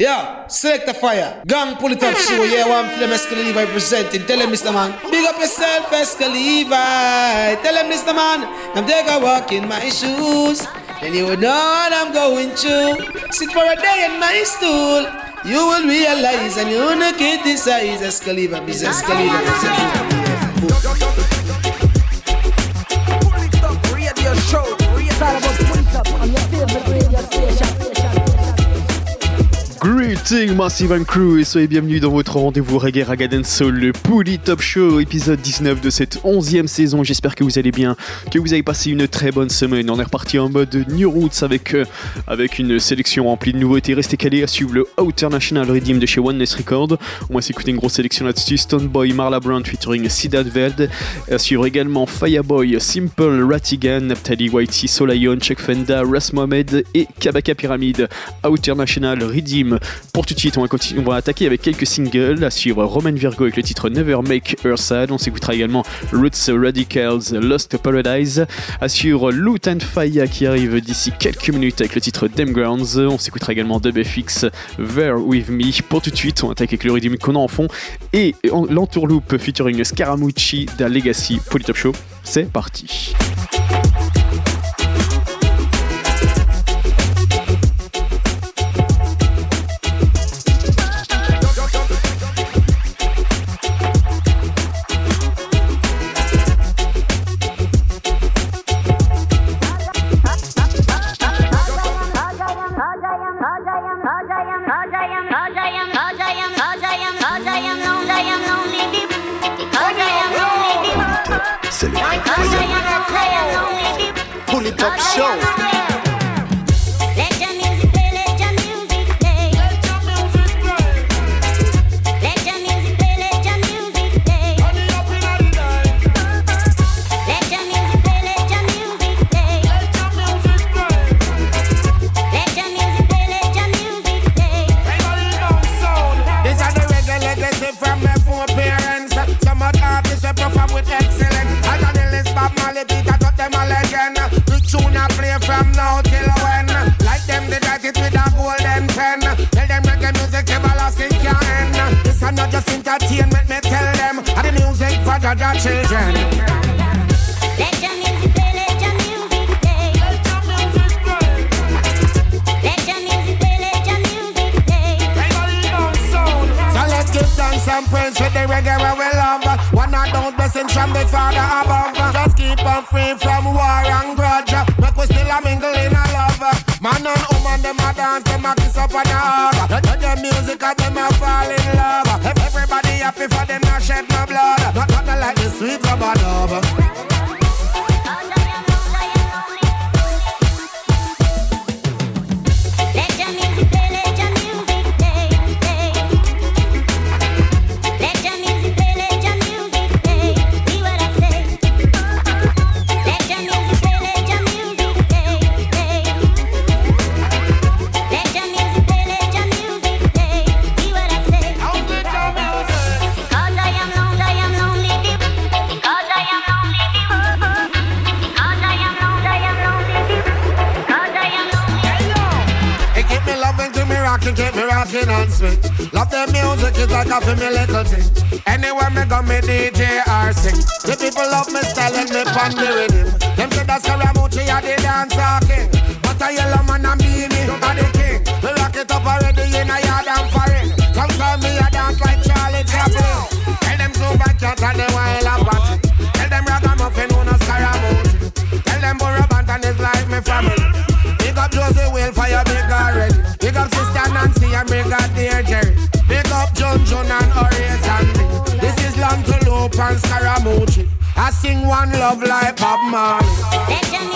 Yeah, select the fire. Gang pull it up, show. Yeah, one for them presenting. Tell them, Mr. Man. Big up yourself, Escaliva. Tell them, Mr. Man. I'm take a walk in my shoes. Then you would know what I'm going through. Sit for a day in my stool. You will realize and you'll not get this size. Escaliva, biz Escaliva. Group Greeting Massive and Crew et soyez bienvenus dans votre rendez-vous Reggae Ragaden Soul, le Pouli Top Show, épisode 19 de cette 11e saison. J'espère que vous allez bien, que vous avez passé une très bonne semaine. On est reparti en mode New Roots avec, euh, avec une sélection remplie de nouveautés. Restez calés à suivre le Outer National Redeem de chez Oneness Record. On va s'écouter une grosse sélection là-dessus. Stone Boy, Marla Brown featuring Sidat Veld. À suivre également Fireboy, Simple, Ratigan, Naphtali Whitey, Solayon, Chuck Fenda, Ras Mohamed et Kabaka Pyramid. Outer National Redeem pour tout de suite, on va, attaquer avec quelques singles. À suivre Roman Virgo avec le titre Never Make Her Sad. On s'écoutera également Roots Radicals Lost Paradise. À suivre Loot and Fire qui arrive d'ici quelques minutes avec le titre Dem Grounds. On s'écoutera également WFX There With Me. Pour tout de suite, on attaque avec le rythme qu'on a en fond. Et l'entourloupe featuring Scaramucci d'un Legacy Polytop Show. C'est parti. Pull it up show. Entertainment, me tell them. And the music for the the children. So let's give thanks and praise for the reggae where we love. One of those blessings from the Father above. Just keep us free from war and grudge. Make we still a mingle in a love. Man and woman, them a dance, them a kiss up on the hug. Let the music them a fall in love. Everybody happy for them not shed no blood. Not nothing like the sweet rubber dub. Love the music, it's like a me little thing. Anywhere me go, me DJ or sing. The people love me style and me pan the rhythm. Them say that's Karamuchi, I the dancer king. But a yellow man and beanie, are the king. We rock it up already in a yard and foreign. Some call me a dance like Charlie Chaplin. Tell them so bad cat and the wild Apache. Tell them ragamuffin who no Scaramucci. Tell them Burro Banton is like me family. John and Lee. This is Lantelope and Scaramucci. I sing one love like Bob Marley.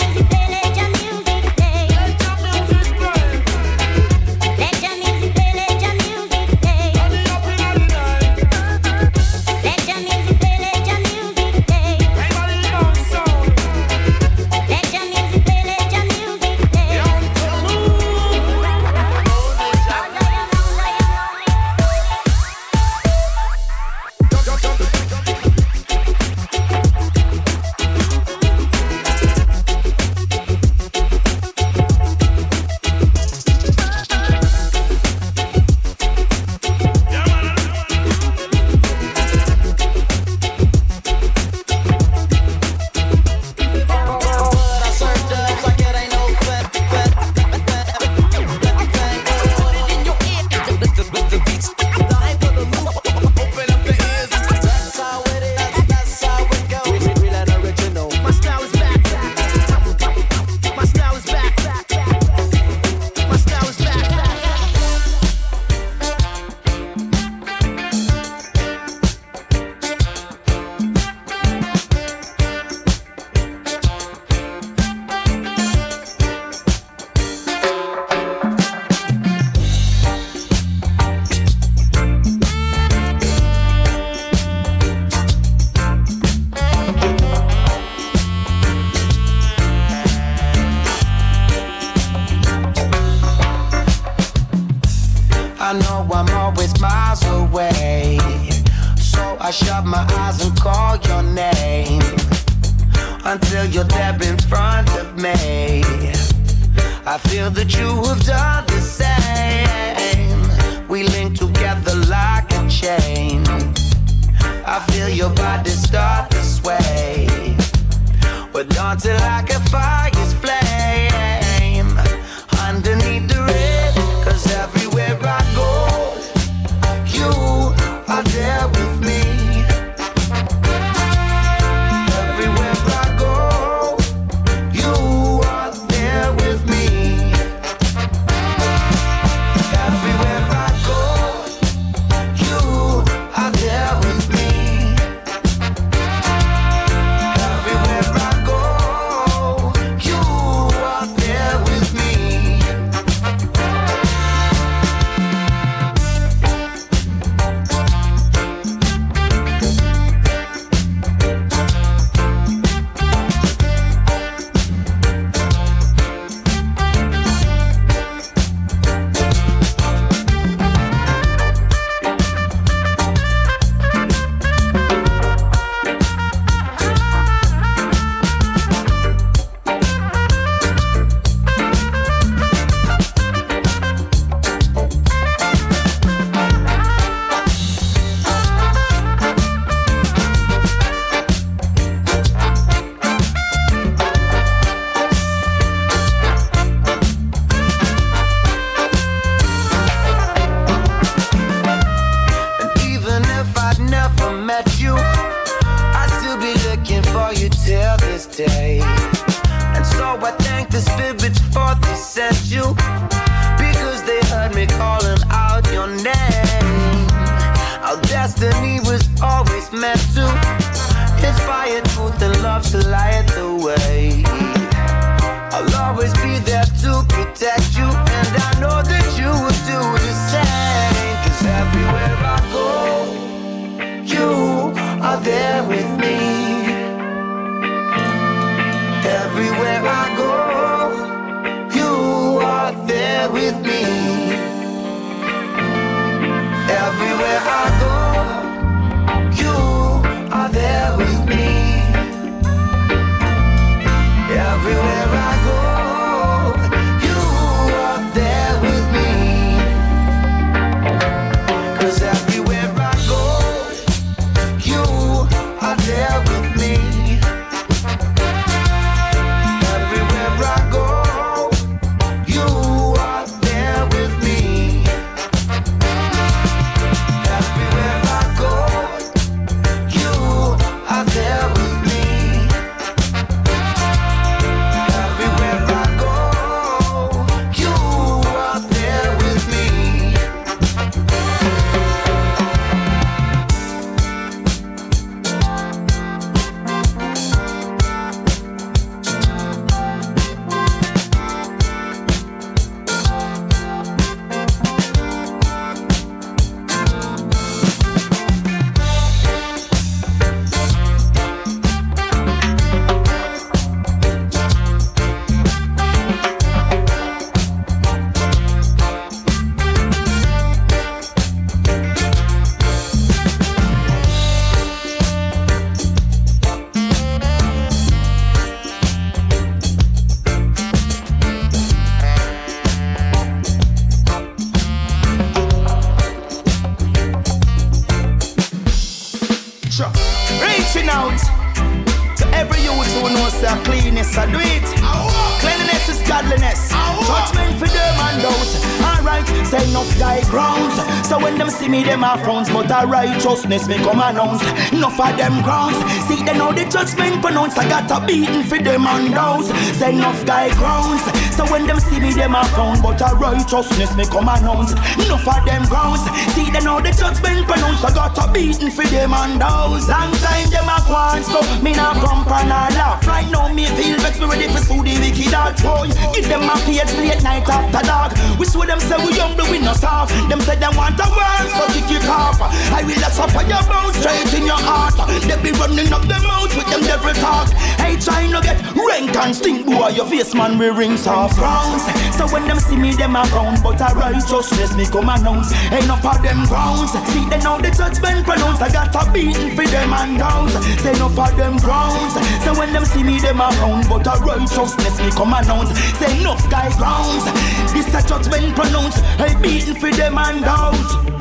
righteousness may come announce enough of them grounds. See, they know the judgment pronounced. I got a beating for them and those. Say, enough guy grounds. So when them see me, them a found. But a righteousness me come announce. Enough of them grounds. See, they know the judgment pronounced. I got a beating for them and those. Long time them a quan. So me not grump and I laugh. Right now, me feel vex. Me ready for school, the wicked out toy. Give them a page late night after dark. We show them say we young, we no soft. Them say them want a world, so kick it off. I will suffer your bones straight in your heart. They be running up their mouth with them devil talk. Hey, try to get rank and stink, boy. Your face, man, we rings off rounds. So when them see me, them around, but I righteousness me come announce. no of them grounds. See, they know the judgment pronounced. I got a beating for them and downs. Say, no of them grounds. So when them see me, them around, but I righteousness me come announce. Say, no guy grounds. This a judgment pronounced. I beating for them and downs.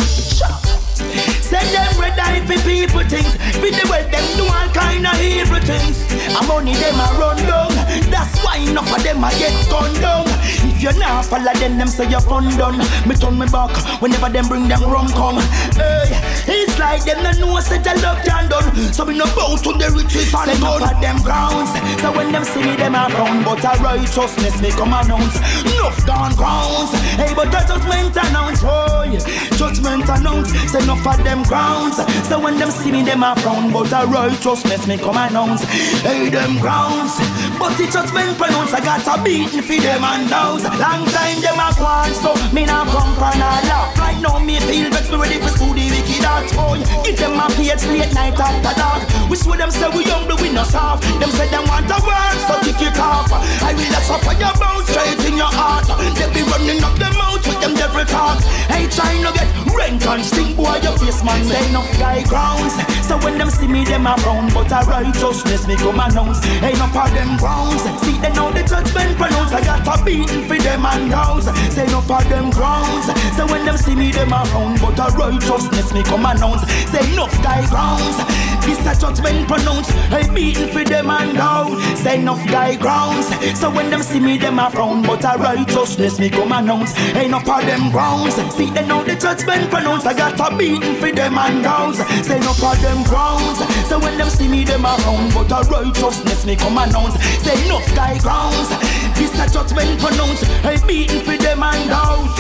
Send them red eye for people things. With the way them do all kind of evil things. And money them a run down. That's why enough of them a get gunned down. You not follow them, them say you're fun done. Me turn me back whenever them bring them rum come. Hey, it's like them no know such a love can done. So we no bow to the riches and Send gun. Send them grounds. So when them see me, them a frown. But a righteousness me come announce. Enough gone grounds. Hey, but the judgment announce. Oh, yeah. Judgment announce. Say enough of them grounds. So when them see me, them a frown, but a righteousness me come announce. Hey, them grounds. But the judgment pronounce, I got a beating for them and those. Long time them a quan, so me not come for no laugh. Right now me feel vex, me ready for school the wicked heart. Boy, give them a page late night after dark. We swear them say we young, but we no soft. Them say them want a word, so kick it off. I will suffer your bones straight in your heart. They be running up the mouth with them devil talk. Hey, trying to get rank and stink, boy, your face man say enough guy grounds. So when them see me, them a frown, but a righteousness me come announce. Ain't no of them grounds. See they know the judgment pronounce. I got a beating for them and house. Say no of them grounds. So when them see me, them a frown, but a righteousness me come announce. Say enough guy grounds. This a judgment pronounce. I beating for them and house. Say enough guy grounds. So when them see me, them a frown, but a righteousness me come announce. Ain't no of them grounds. See they know the judgment pronounce. I got a beating for them and house. Say no of them grounds. So when them see me, them a frown, but a righteousness me come announce. Say enough guy grounds. This a judgment pronounce. I beating for them and house.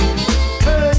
Hey.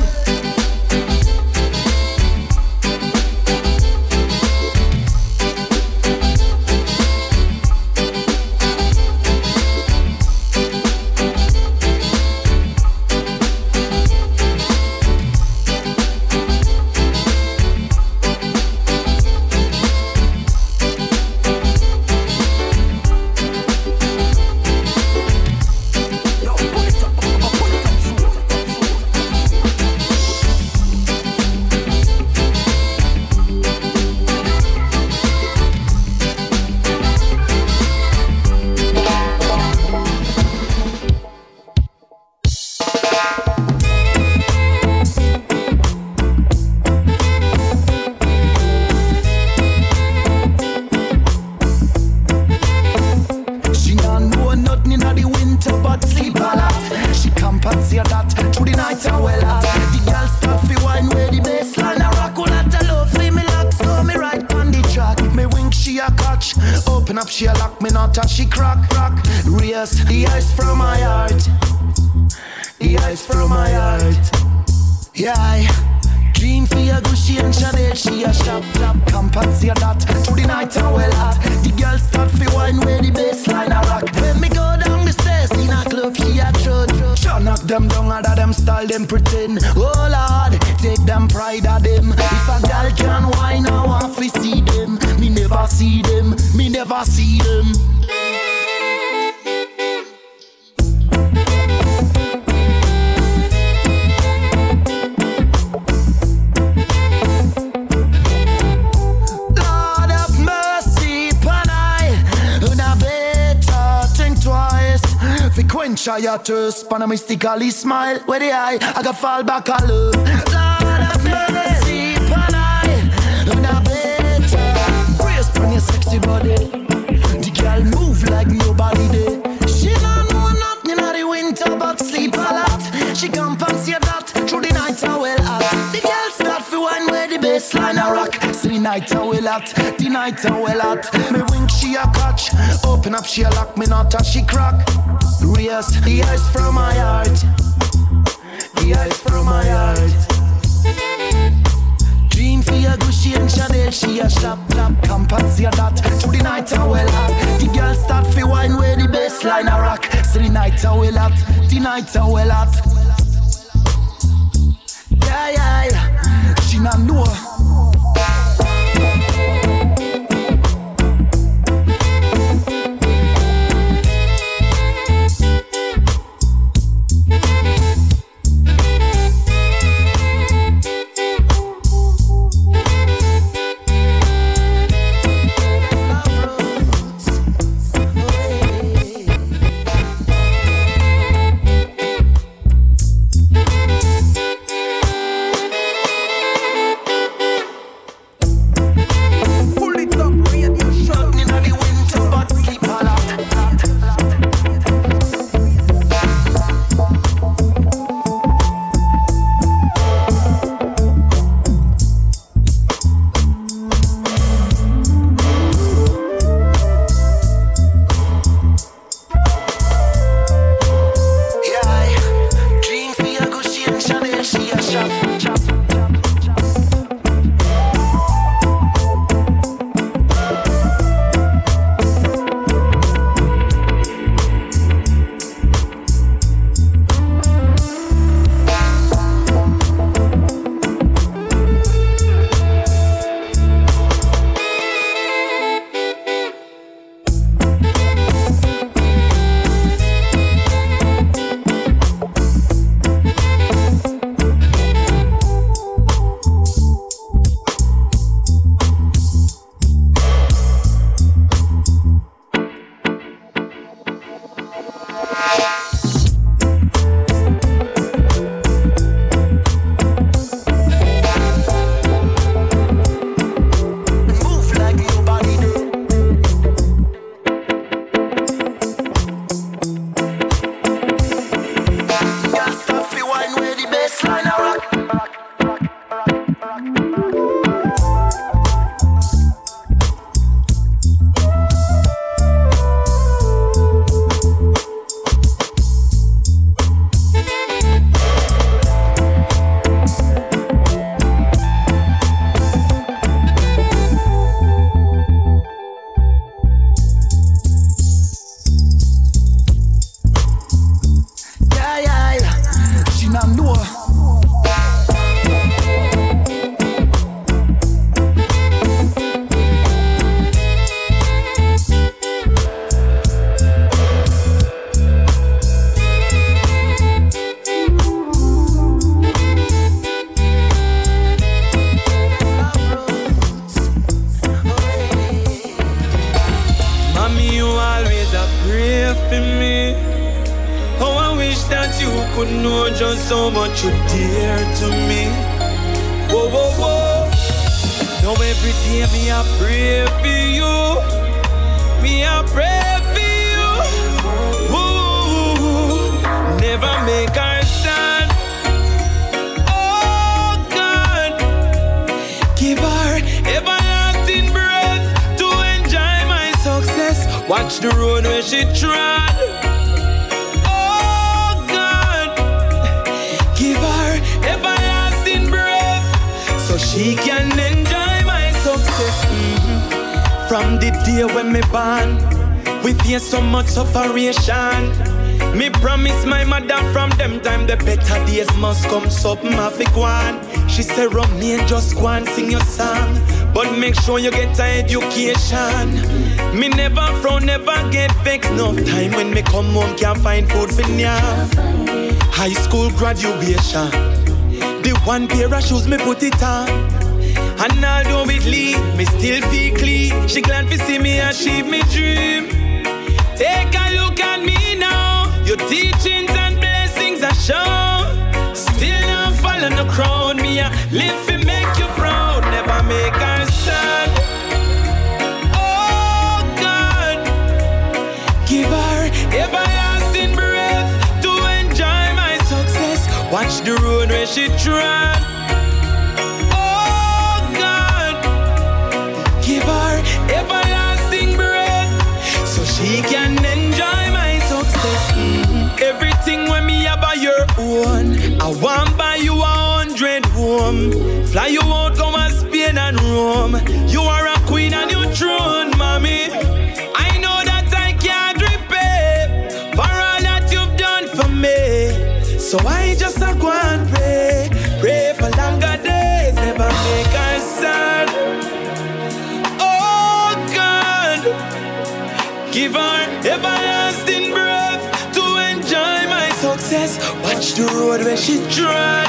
Mystically smile. Where the eye, I got fall back a love. Lord of mercy, pan I, and I better. Brace pan your sexy body. The girl move like nobody did. Night I well hot, the night I well hot. Me wink she a catch, open up she a lock, me not touch she crack. Race the ice from my heart. The ice from my heart. Dream for your Gucci and Chanel, she a shop top compensate that to the night I well hot. The girl start fi wine where the baseline a rock. So the night I well hot, the night I well hot. Yeah yeah yeah, she not know. The road where she trod. Oh God, give her everlasting breath so she can enjoy my success. Mhm. From the day when me born, we face so much sufferation. Me promise my mother from them time the better days must come. Something have to go on. She said, Remain, just go and sing your song. But make sure you get education. Me never frown, never get vexed. No time when me come home can't find food for now. High school graduation. The one pair of shoes me put it on. And although it lead, me still feel clean. She glad to see me achieve me dream. Take a look at me now. Your teachings and blessings are shown. Still not follow the crowd. Me a live to make you proud. Never make her sad. Watch the road where she trod. Oh God, give her everlasting breath so she can enjoy my success. Everything when me by your own, I want buy you a hundred home. Fly you out, go and Spain and Rome. You are a queen on your throne, mommy. I know that the road where she trod.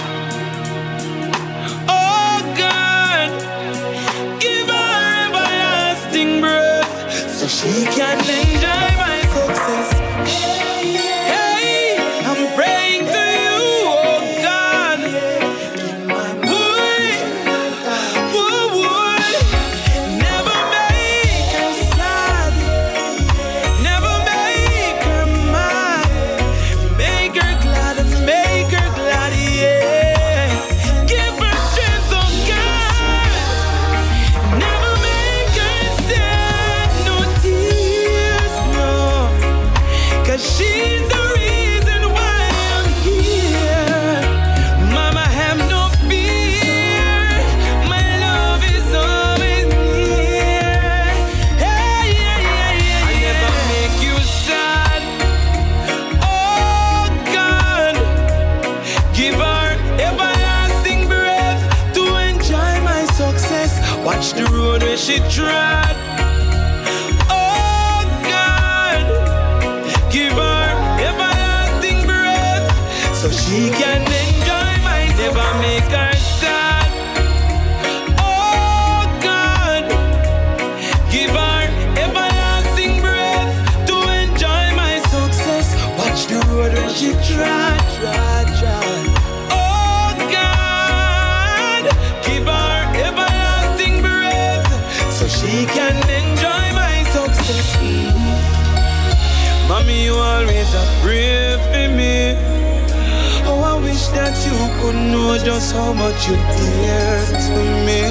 Just how much you dear to me.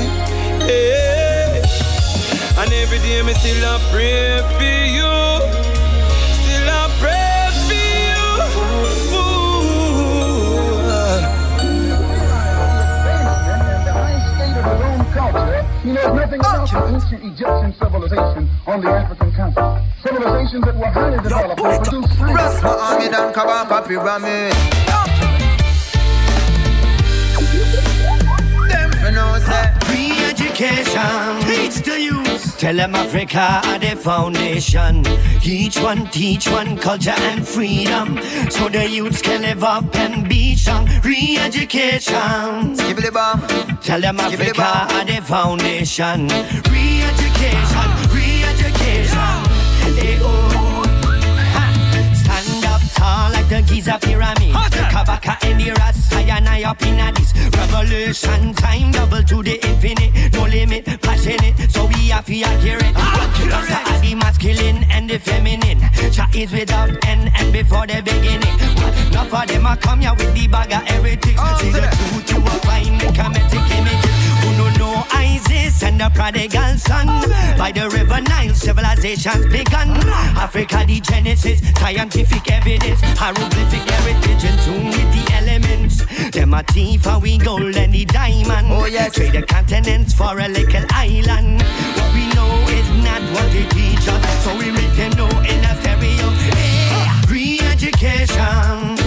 Hey. And every day me still a pray for you. Still a pray for you. He knows nothing about the ancient Egyptian civilization on the African continent. Civilizations that were highly developed and produced science. Rest my army Kabaka Pyramid. Re-education. Teach the youth. Tell them Africa are the foundation. Each one teach one culture and freedom. So the youths can live up and be strong. Re-education. Skibbly bomb. Tell them Skibbly Africa bomb. are the foundation. Re-education. The Giza pyramid. Kabaka and the Ras, I and I up in a this revolution time, double to the infinite, no limit, passionate. So we have to accurate. Rasta are the masculine and the feminine. Chat is without end and before the beginning. Enough of them are come here with the bag of heretics. See the truth, you will find the comedic images. ISIS and the prodigal son. By the river Nile, civilizations begun. Africa, the genesis, scientific evidence, hieroglyphic heritage, in tune with the elements. Them a thief, and we gold and the diamond. Oh, yes. Trade the continents for a little island. What we know is not what they teach us, so we make them know in a stereo. Hey, re-education.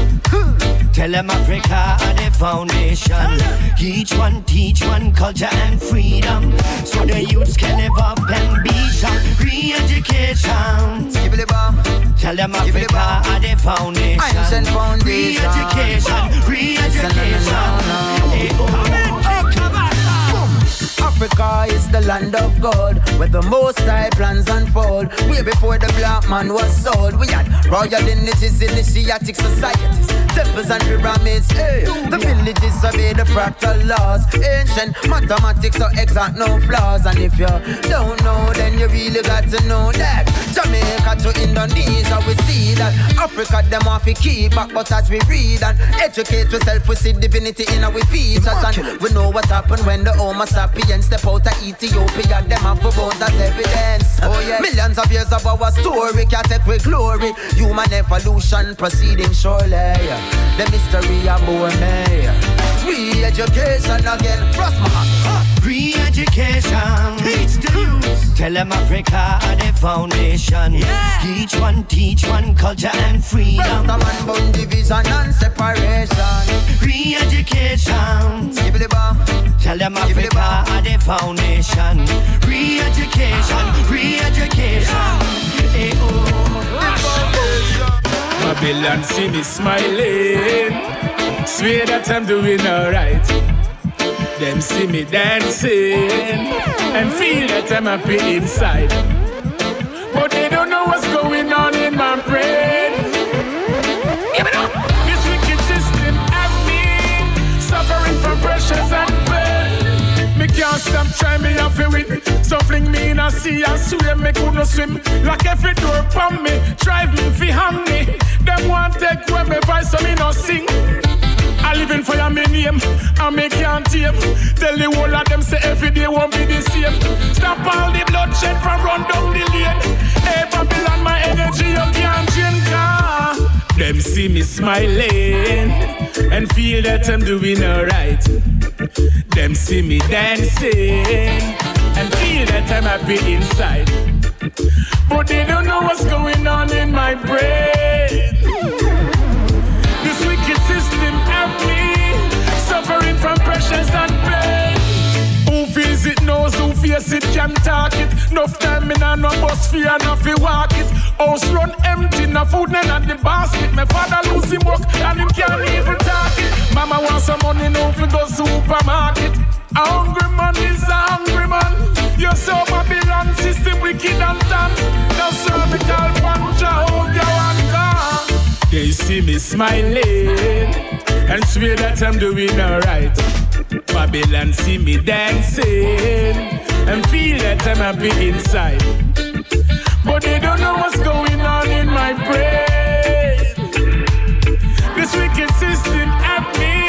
Tell them Africa are the foundation. Each one teach one culture and freedom. So the youths can live up and be some re-education. Tell them Africa are the foundation. Foundation. Re-education, re-education. Africa is the land of God, where the most high plans unfold. Way before the black man was sold, we had royal lineages, initiatic societies, temples and pyramids. Hey. The villages obey the fractal laws, ancient mathematics so exact, no flaws. And if you don't know, then you really got to know that. Jamaica to Indonesia, we see that Africa them off we keep back, but as we read and educate ourselves, we see divinity in our features, and we know what happened when the Homo sapiens step out of Ethiopia. Them have bones as evidence. Oh yeah, millions of years of our story can take with glory. Human evolution proceeding surely. The mystery of me. Re-education again, cross my heart. Re-education. Teach the youth. Tell them Africa are the foundation. Each one teach one culture and freedom. Rasta man born division and separation. Re-education. Tell them Africa are the foundation. Re-education. Re-education. Hey, oh. Babylon see me smiling. Swear that I'm doing alright. Them see me dancing and feel that I'm happy inside. But they don't know what's going stop trying me off with it. So fling me in a sea and swim, me couldn't swim. Like every door pon me, drive me fi hang me. Them want take away me voice so me no sing. I live in fire me name, and me can't tame. Tell the whole of them say every day won't be the same. Stop all the bloodshed from run down the lane. Hey Babylon, my energy you can't drain. car. Ah. Them see me smiling and feel that I'm doing alright. Them see me dancing and feel that I'm happy inside. But they don't know what's going on in my brain. This wicked system have me suffering from pressures and pain. Knows, who feels it can talk it. Enough time in a no bus fee enough fi walk it. House run empty, no food none at the basket. My father lose him work and him can't even talk it. Mama want some money, no fi go supermarket. A hungry man is a hungry man. You're so Babylon system wicked and done. No cervical punch, I hold your one car. They see me smiling and swear that I'm doing alright. Babylon see me dancing and feel that I'm happy inside. But they don't know what's going on in my brain. This wicked system have me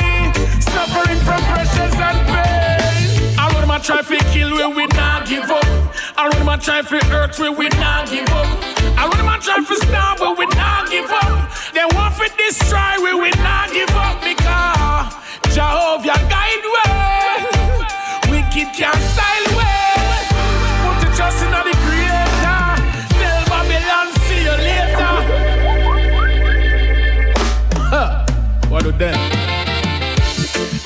suffering from pressures and pain. I want my try to kill we we not give up. I want my try to hurt we we not give up. I want my try to starve we we not give up. They want to destroy we we not give up because Jehovah guide way. Wicked can't style way. Put the trust in the creator. Tell Babylon see you later. Huh. What do them?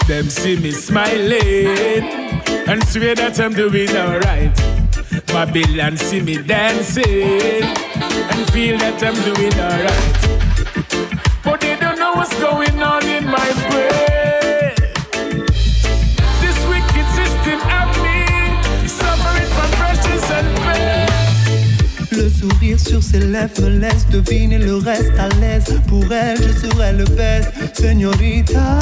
Them see me smiling and swear that I'm doing alright. Babylon see me dancing and feel that I'm doing alright. But they don't know what's going on in my brain. Sur ses lèvres me laisse deviner le reste à l'aise. Pour elle, je serai le best, señorita.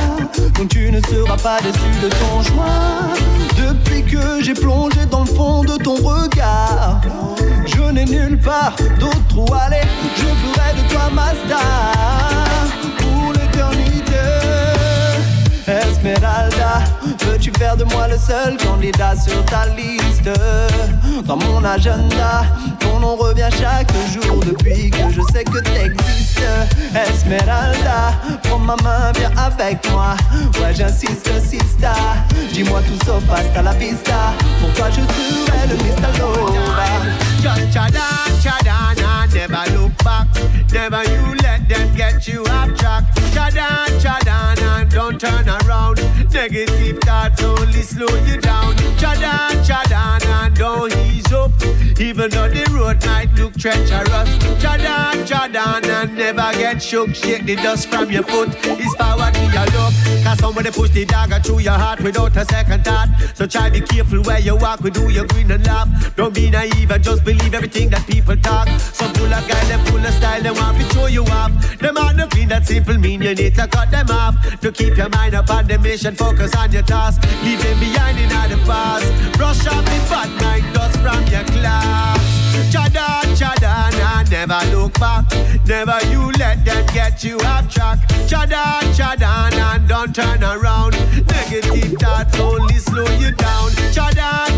Donc tu ne seras pas déçu de ton choix. Depuis que j'ai plongé dans le fond de ton regard, je n'ai nulle part d'autre où aller. Je ferai de toi ma star Esmeralda, veux-tu faire de moi le seul candidat sur ta liste? Dans mon agenda, ton nom revient chaque jour depuis que je sais que t'existes. Esmeralda, prends ma main, viens avec moi. Ouais, j'insiste, sista. Dis-moi tout sauf à la vista. Pour toi, je serai le Mr. Chadan, and never look back. Never you let them get you off track. Chadan, and don't turn. Negative thoughts only slow you down. Chadan, chadan, and don't ease up. Even though the road might look treacherous. Chadan, chadan, and never get shook. Shake the dust from your foot. It's forward me a look. Cause somebody push the dagger through your heart without a second thought. So try be careful where you walk. We do your grin and laugh. Don't be naive and just believe everything that people talk. Some full of guy, them full of style, they want to show you off. Them are nothing that simple mean you need to cut them off. To keep your mind up on the mission, focus on your task. Leaving behind in the past. Brush off the bad mind dust from your class. Chadan, chadan, and never look back. Never you let them get you off track. Chadan, chadan, and don't turn around. Negative thoughts only slow you down.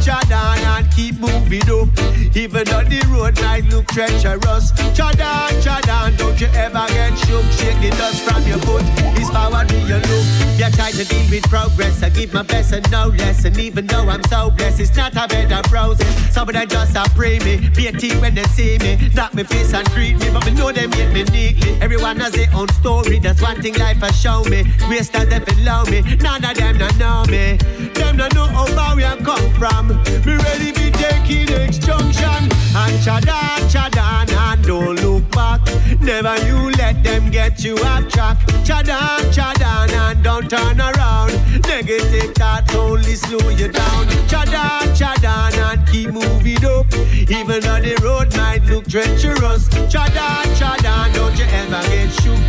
Chadan, chadan, and keep moving up. Even though the road might look treacherous. Chadan, chadan, don't you ever get shook. Shake the dust from your foot. It's power to your look. You try to deal with progress. I give my best and no less. And even though I'm so blessed, it's not a bed of roses. Somebody just a pray me. Be a team when they see me. Knock me face and greet me. But me know them hate me neatly. Everyone has their own story. That's one thing life has shown me. Wasted them below me. None of them don't know me. Them don't know how we have come from. Me ready be taking X junction. And chadan, chadan, and don't look back. Never you let them get you off track. Chadan, chadan, and don't turn around. Negative thoughts only slow you down. Chadan, chadan, and keep moving up. Even though the road might look treacherous. Chadan, chadan, don't you ever get shook.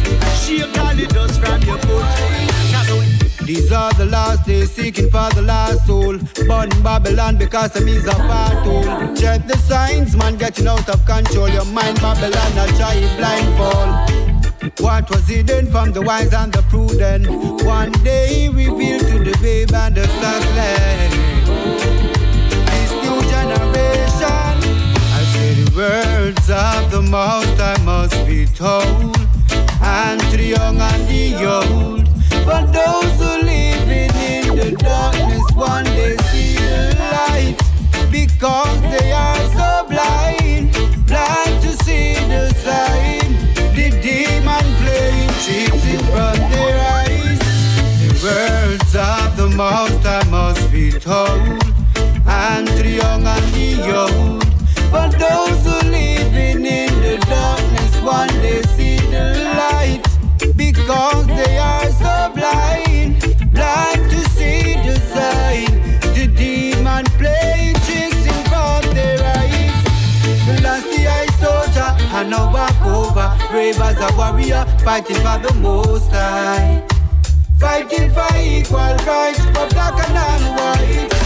Shake all the dust from your foot. These are the last days seeking for the last soul. Born in Babylon because of me's a part tool. Check the signs, man, getting out of control. Your mind, Babylon, a giant blindfold. What was hidden from the wise and the prudent? One day revealed to the babe and the suckling. This new generation, I say the words of the most I must be told. And to the young and the old. But those who living in the darkness one day see the light because they are so blind, blind to see the sign. The demon playing tricks in front their eyes. The words of the most I must be told, and the young and the old. But those who living in the darkness one day see the light because they are now back over. Brave as a warrior, fighting for the most high. Fighting for equal rights for black and non-white.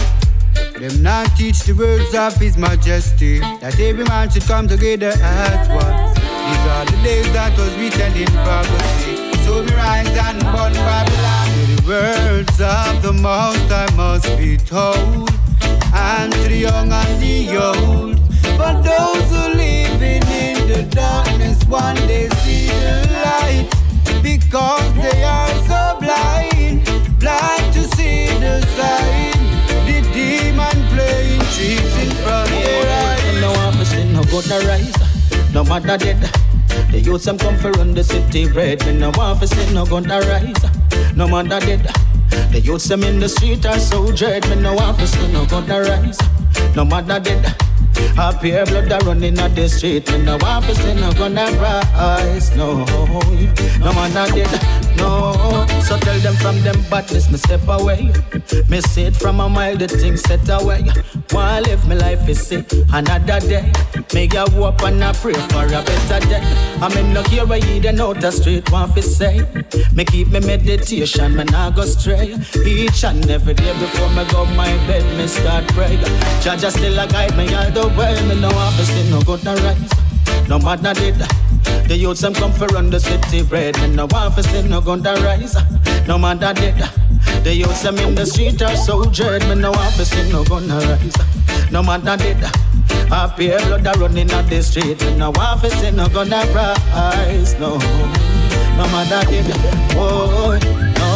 Them not teach the words of His Majesty that every man should come together at once. These are the days that was written in prophecy. So we rise and burn Babylon. The words of the Most I must be told, and to the young and the old. But those who in the darkness one day see the light because they are so blind, blind to see the sign. The demon playing tricks in front of their eyes. No officer, no good to rise, no matter dead. The youths them come for the city bread. Me no want to see no to rise, no matter dead. The youths them in the street are so dread. Me no want to see no to rise, no matter dead. A pure blood a running at the street. Me no want to see no gun to rise, no. No matter dead. no. So tell them from them badness, me step away. Me see it from a mile, the thing set away. While live my life is sick, another day. Me get up and I pray for a better day. I mean, look here, where you then out the street, want to say. Me keep me meditation, me not go stray. Each and every day before me go my bed, me start pray. Judge still a guide me all the way. Me no office, no good to rise. No matter did. The youths them come for run the city bread. Me no sin, no gonna rise. No matter did. The youths them in the street are so dread. Me no sin, no gonna rise. No matter did. Happy blood are running on the street. Me no sin, no gonna rise. No, no matter did. Oh, no.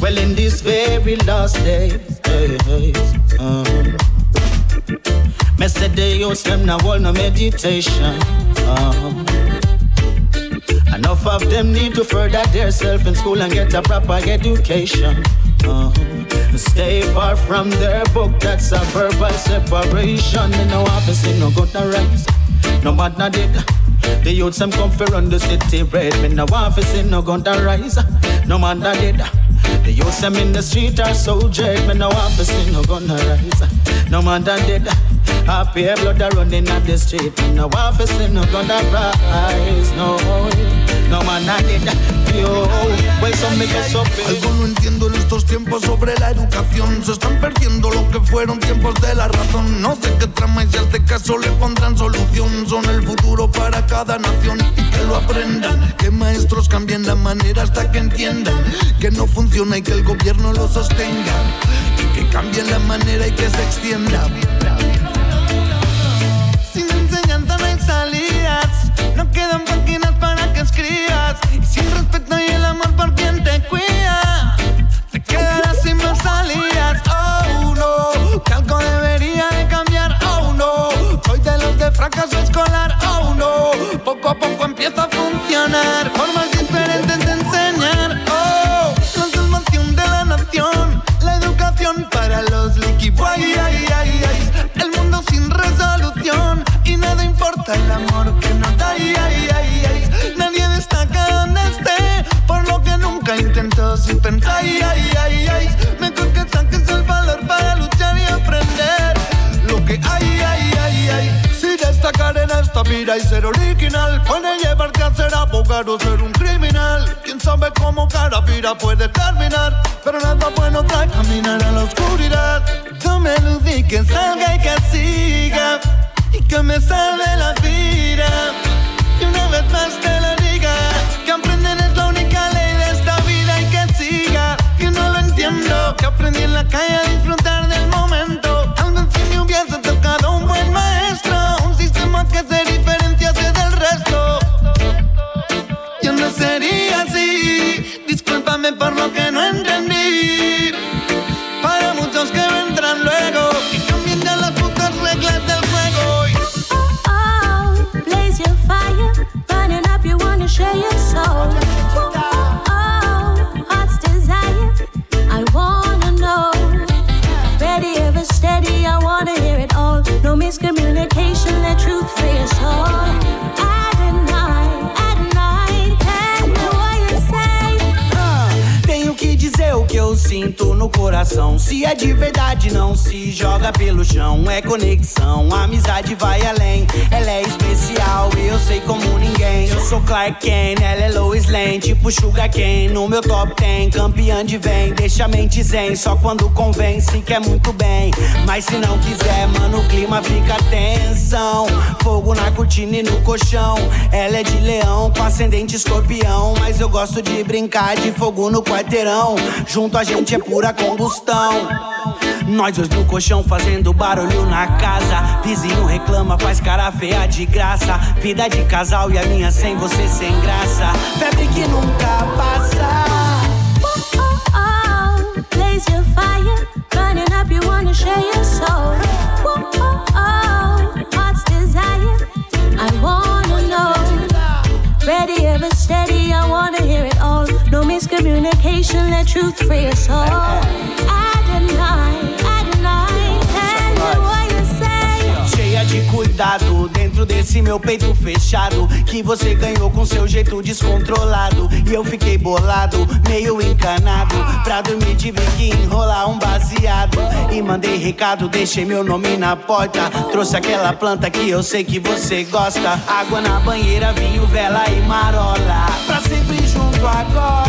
Well, in this very last days, days um, me say the youths them now hold no meditation. Um, enough of them need to further their self in school and get a proper education. Um, stay far from their book, that's a verbal separation. Me no office, no go to rise. No matter did. The youths them come for run the city bread. Me no office, no go to rise. No matter did. The youths them in the street are so dread. Me no office, no gonna rise. No matter did. Happy blood are running on the street. No office, no rise. No, no man I did. So Algo no entiendo en estos tiempos sobre la educación. Se están perdiendo lo que fueron tiempos de la razón. No sé qué trama y si a este caso le pondrán solución. Son el futuro para cada nación y que lo aprendan. Que maestros cambien la manera hasta que entiendan que no funciona y que el gobierno lo sostenga. Y que cambien la manera y que se extienda. No quedan páginas para que escribas. Y sin respeto y el amor por quien te cuida, te quedarás sin más salidas. Oh no, que algo debería de cambiar. Oh no, soy de los de fracaso escolar. Oh no, poco a poco empieza a funcionar. Pensar. Ay, ay, ay, ay. Mejor que saques el valor para luchar y aprender lo que hay, ay, ay, ay. Si destacar en esta vida y ser original puede llevarte a ser abogado o ser un criminal. Quién sabe cómo cada vida puede terminar, pero nada bueno trae caminar a la oscuridad. No me ludí que salga y que siga y que me salve la vida. Y una vez más te lo diga, que aprender la calle a disfrutar del momento. Algo si me hubiese tocado un buen maestro, un sistema que se diferenciase del resto. Yo no sería así, discúlpame por lo que no entendí. No coração. Se é de verdade, não se joga pelo chão. É conexão, a amizade vai além. Ela é especial eu sei como ninguém. Eu sou Clark Kent, ela é Lois Lane, tipo Sugar Cane. No meu top 10, campeã de vem. Deixa a mente zen, só quando convém, se quer muito bem. Mas se não quiser, mano, o clima fica tensão. Fogo na cortina e no colchão. Ela é de leão, com ascendente escorpião. Mas eu gosto de brincar de fogo no quarteirão. Junto a gente é pura combustão. Nós dois no colchão fazendo barulho na casa. Vizinho reclama, faz cara feia de graça. Vida de casal e a minha sem você sem graça. Febre que nunca passa. Oh, blaze your fire, burning up, you wanna share your soul. Oh, oh, oh, heart's desire, I wanna know. Ready, ever steady, miscommunication, let truth free us all. Tell me what you say. Cheia de cuidado dentro desse esse meu peito fechado que você ganhou com seu jeito descontrolado. E eu fiquei bolado, meio encanado. Pra dormir tive que enrolar um baseado. E mandei recado, deixei meu nome na porta. Trouxe aquela planta que eu sei que você gosta. Água na banheira, vinho, vela e marola. Pra sempre junto agora.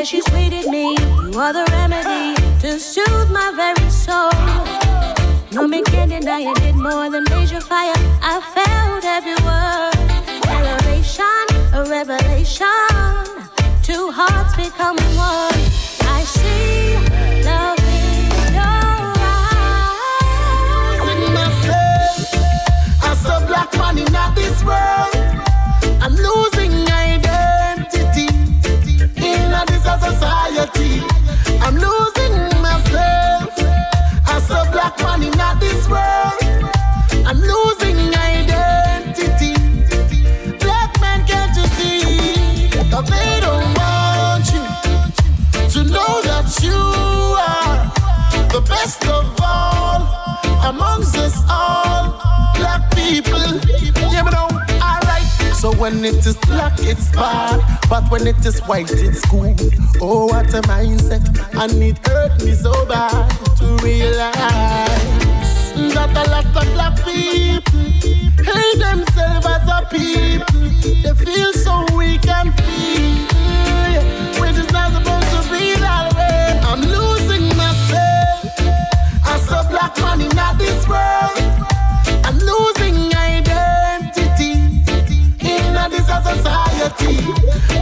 Yeah, she sweeted me. You are the remedy to soothe my very soul. No man can deny you did more than your fire. I felt every word. Elevation, a revelation. Two hearts becoming one. I see black man in this world. I'm losing identity. Black man, can't you see that they don't want you to know that you are the best of all amongst us all black people. When it is black, it's bad, but when it is white, it's good. Oh, what a mindset, and it hurt me so bad to realize that a lot of black people hate themselves as a people. They feel so weak and feeble, society.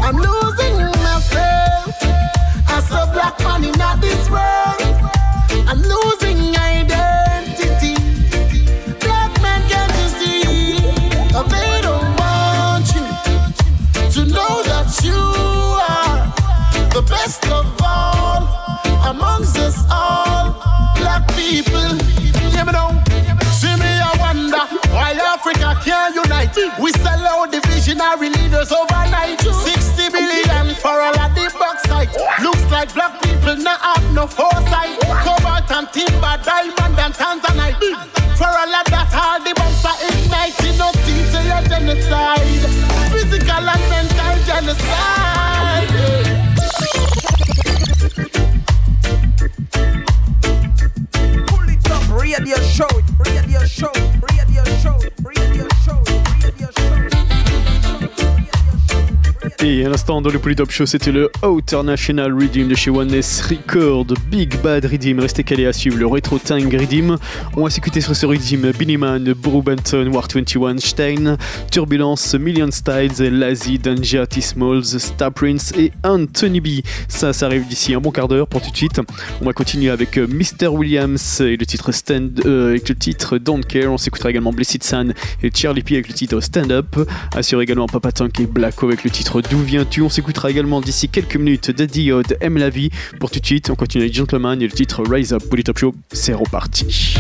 I'm losing myself as a black man in this world. Not have no foresight. Cobalt and timber, diamond and tanzanite. For all of that, all the bombs are igniting. No teach your genocide. Physical and mental genocide. Pull it up, radio show, radio show, radio show, radio show, Et à l'instant dans le Polytop Show, c'était le International Redeem de chez Oneness Record, Big Bad Redeem. Restez calés à suivre le Retro Tank Redeem. On va s'écouter sur ce Redeem Binnyman, Brew Benton, War 21, Stein, Turbulence, Million Styles, Lazy, Danja, T-Smalls, Star Prince et Anthony B. Ça, ça arrive d'ici un bon quart d'heure pour tout de suite. On va continuer avec euh, Mr. Williams et le titre Stand, euh, avec le titre Don't Care. On s'écoutera également Blessed Sun et Charlie P avec le titre Stand Up. Assure également Papa Tank et Blacko avec le titre D'où viens-tu On s'écoutera également d'ici quelques minutes Daddy Odd Aime la vie. Pour tout de suite, on continue avec Gentleman et le titre Rise Up pour les Top Show. C'est reparti.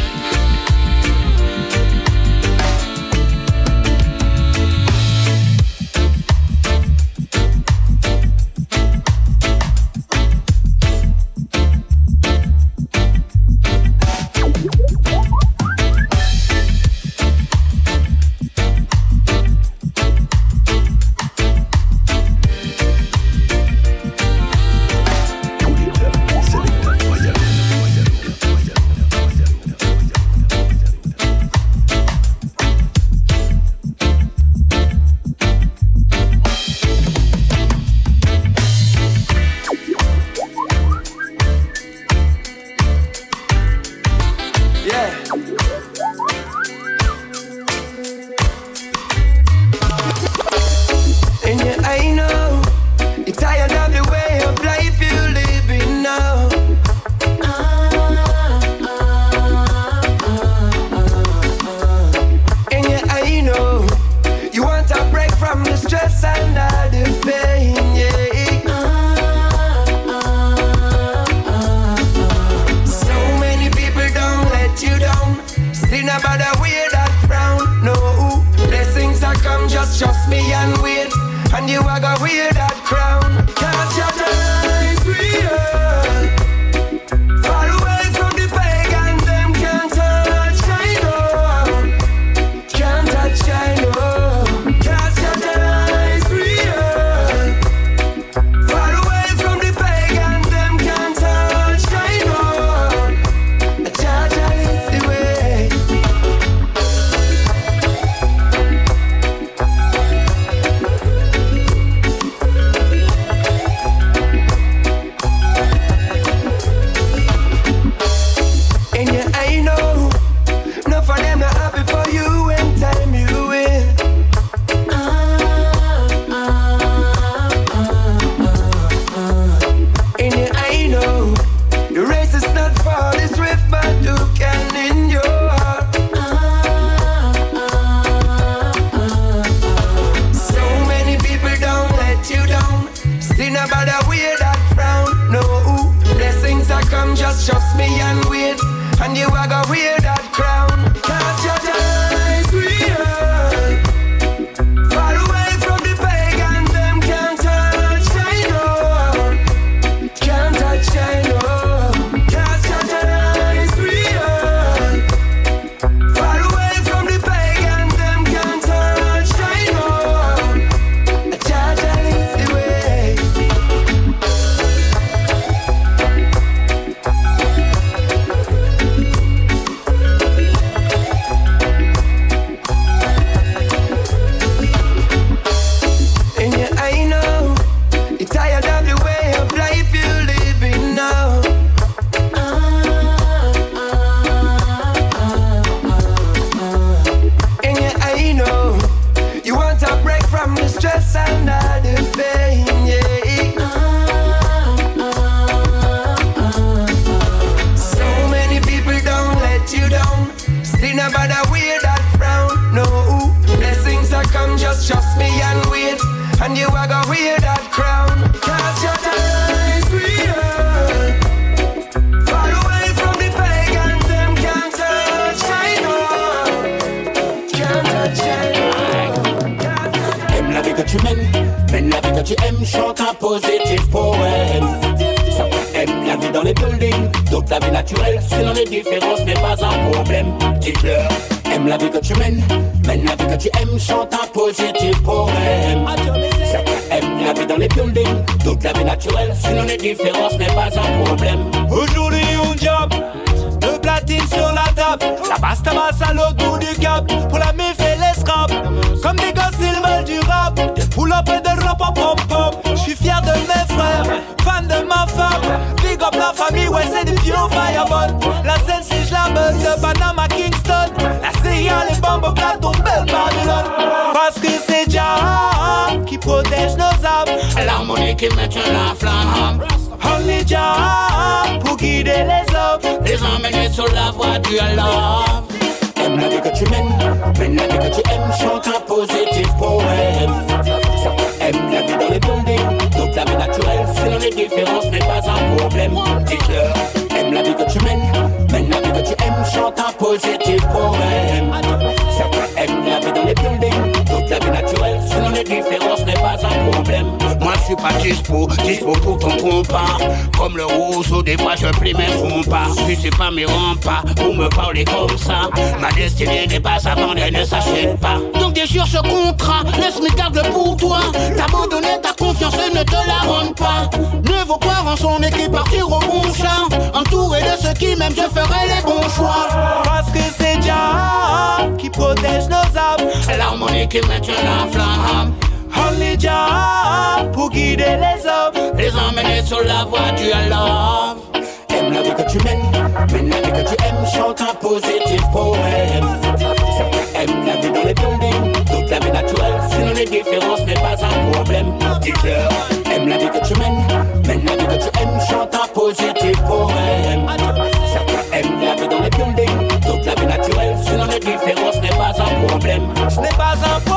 Chante un positif poème. Certains aiment la vie dans les buildings, d'autres la vie naturelle, sinon les différences n'est pas un problème. Aujourd'hui on job De platine sur la table. La basse tabasse à l'autre bout du câble Pour la mif et les scraps Comme des gosses ils veulent du rap. Des pull-up et des rap pom pom J'suis fier de mes frères Fan de ma femme. Big up la famille ouais c'est du vieux fireball La scène si je la buzz de Panama Kingston. La CIA les bombes au plateau belle Qui maintient la flamme. Only Jah pour guider les hommes Les emmener sur la voie du love. Aime la vie que tu mènes, mène la vie que tu aimes, chante un positif poème. Aiment la vie dans les buildings, d'autres la vie naturelle, sinon les différences n'est pas un problème. Dites-leur, aime la vie que tu mènes, mène la vie que tu aimes, chante un positif poème. Certains aiment la vie dans les buildings, d'autres la vie naturelle, sinon les différences n'est pas un problème. Suis pas dispo, dispo pour ton compas. Comme le roseau, des fois je plie mes trompas. Tu sais pas mes remparts pour me parler comme ça. Ma destinée n'est pas à vendre, elle ne s'achète pas. Donc déchire ce contrat, laisse-moi garde pour toi. T'abandonner ta confiance et ne te la rende pas. Ne vaut croire en son équipe, partir au bon champ. Entouré de ceux qui m'aiment, je ferai les bons choix. Parce que c'est Jah qui protège nos âmes L'harmonie qui maintient la flamme. Jah pour guider les hommes Les emmener sur la voie du love. Aime la vie que tu mènes, mène la vie que tu aimes, chante un positif poème. Aiment la vie dans les buildings, d'autres la vie naturelle, sinon les différences n'est pas un problème. Dites-leur, aime la vie que tu mènes, mène la vie que tu aimes, chante un positif poème. Certains aiment la vie dans les buildings, d'autres la vie naturelle, sinon les différences n'est pas un problème. Ce n'est pas un problème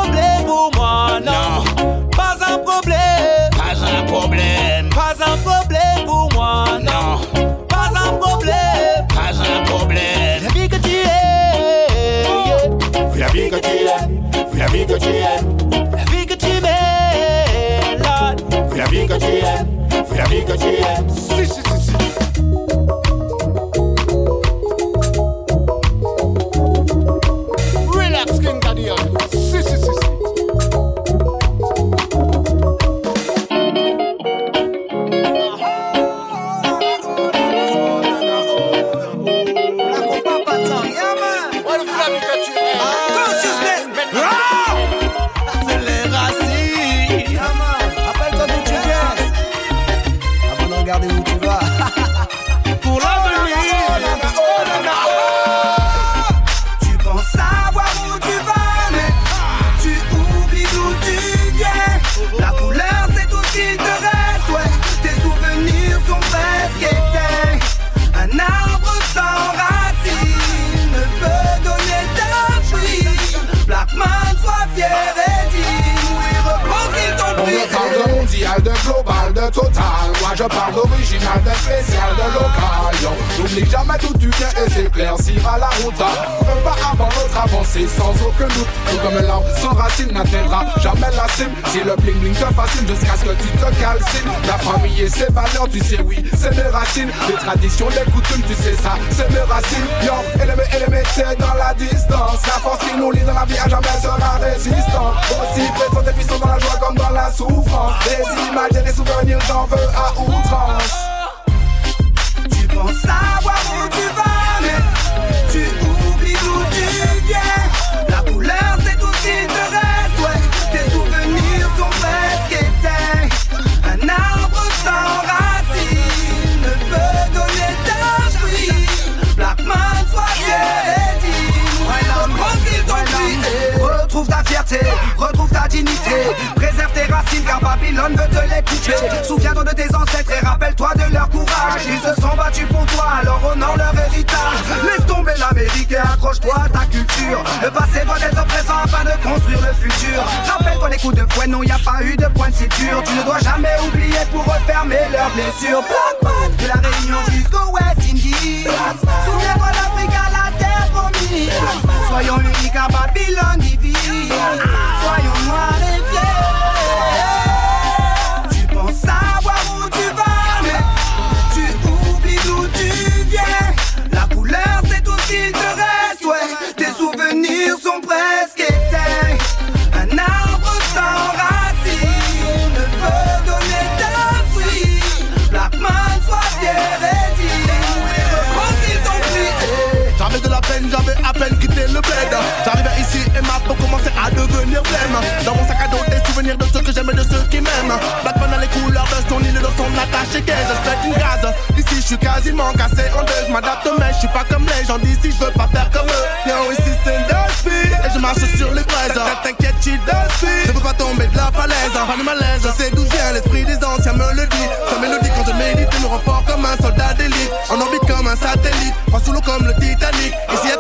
aimes, La vie que tu mets, Lord. la vie que tu aimes, la repose qu'ils de global, de total. Moi je parle d'original, de spécial, de local. Yo, public, jamais d'où tu viens et s'éclaircira la route. Un pas avant l'autre avancée sans aucun doute. Tout comme l'arbre sans racine n'atteindra jamais la cime. Si le bling bling te fascine jusqu'à ce que tu te calcines. La famille et ses valeurs, tu sais, oui, c'est mes racines. Les traditions, les coutumes, tu sais ça, c'est mes racines. Yo, élevé, élevé, c'est dans la distance. La force qui nous lie dans la vie à jamais sera résistant. Aussi présent et puissant dans la joie comme dans la souffrance. Images et des souvenirs, j'en veux à outrance. Tu penses savoir où tu vas, mais tu oublies d'où tu viens. La couleur, c'est tout ce qui te reste, ouais. Tes souvenirs sont presque éteints. Un arbre sans racines ne peut donner d'un fruit. Blackman, sois fier et digne. Pris. Retrouve ta fierté, retrouve ta dignité. Car Babylone veut te les coucher. Souviens-toi de tes ancêtres et rappelle-toi de leur courage. Ils se sont battus pour toi, alors honore leur héritage. Laisse tomber l'Amérique et accroche-toi à ta culture. Le passé doit être présent afin de construire le futur. Rappelle-toi les coups de poing, non, y a pas eu de point de suture. Tu ne dois jamais oublier pour refermer leurs blessures. Blackman, de la Réunion jusqu'au West Indies. Souviens-toi d'Afrique à la terre promise. Soyons uniques à Babylone divine. Soyons noirs et fiers. Quitté le bled J'arrivais ici et ma peau commençait à devenir blême Dans mon sac à dos des souvenirs de ceux que j'aime et de ceux qui m'aiment. Blackman a les couleurs de son île et de son attaché qu'est Je une gaz, ici je suis quasiment cassé en deux. Je m'adapte mais je suis pas comme les gens d'ici, je veux pas faire comme eux. Yo ici c'est Dusty et je marche sur les braises. T'inquiète tu Dusty, je peux pas tomber de la falaise. Pas de malaise, je sais d'où vient l'esprit des anciens me le dit. Sa mélodie quand je médite me rend fort comme un soldat d'élite. En orbite comme un satellite, pas sous l'eau comme le Titanic. Ici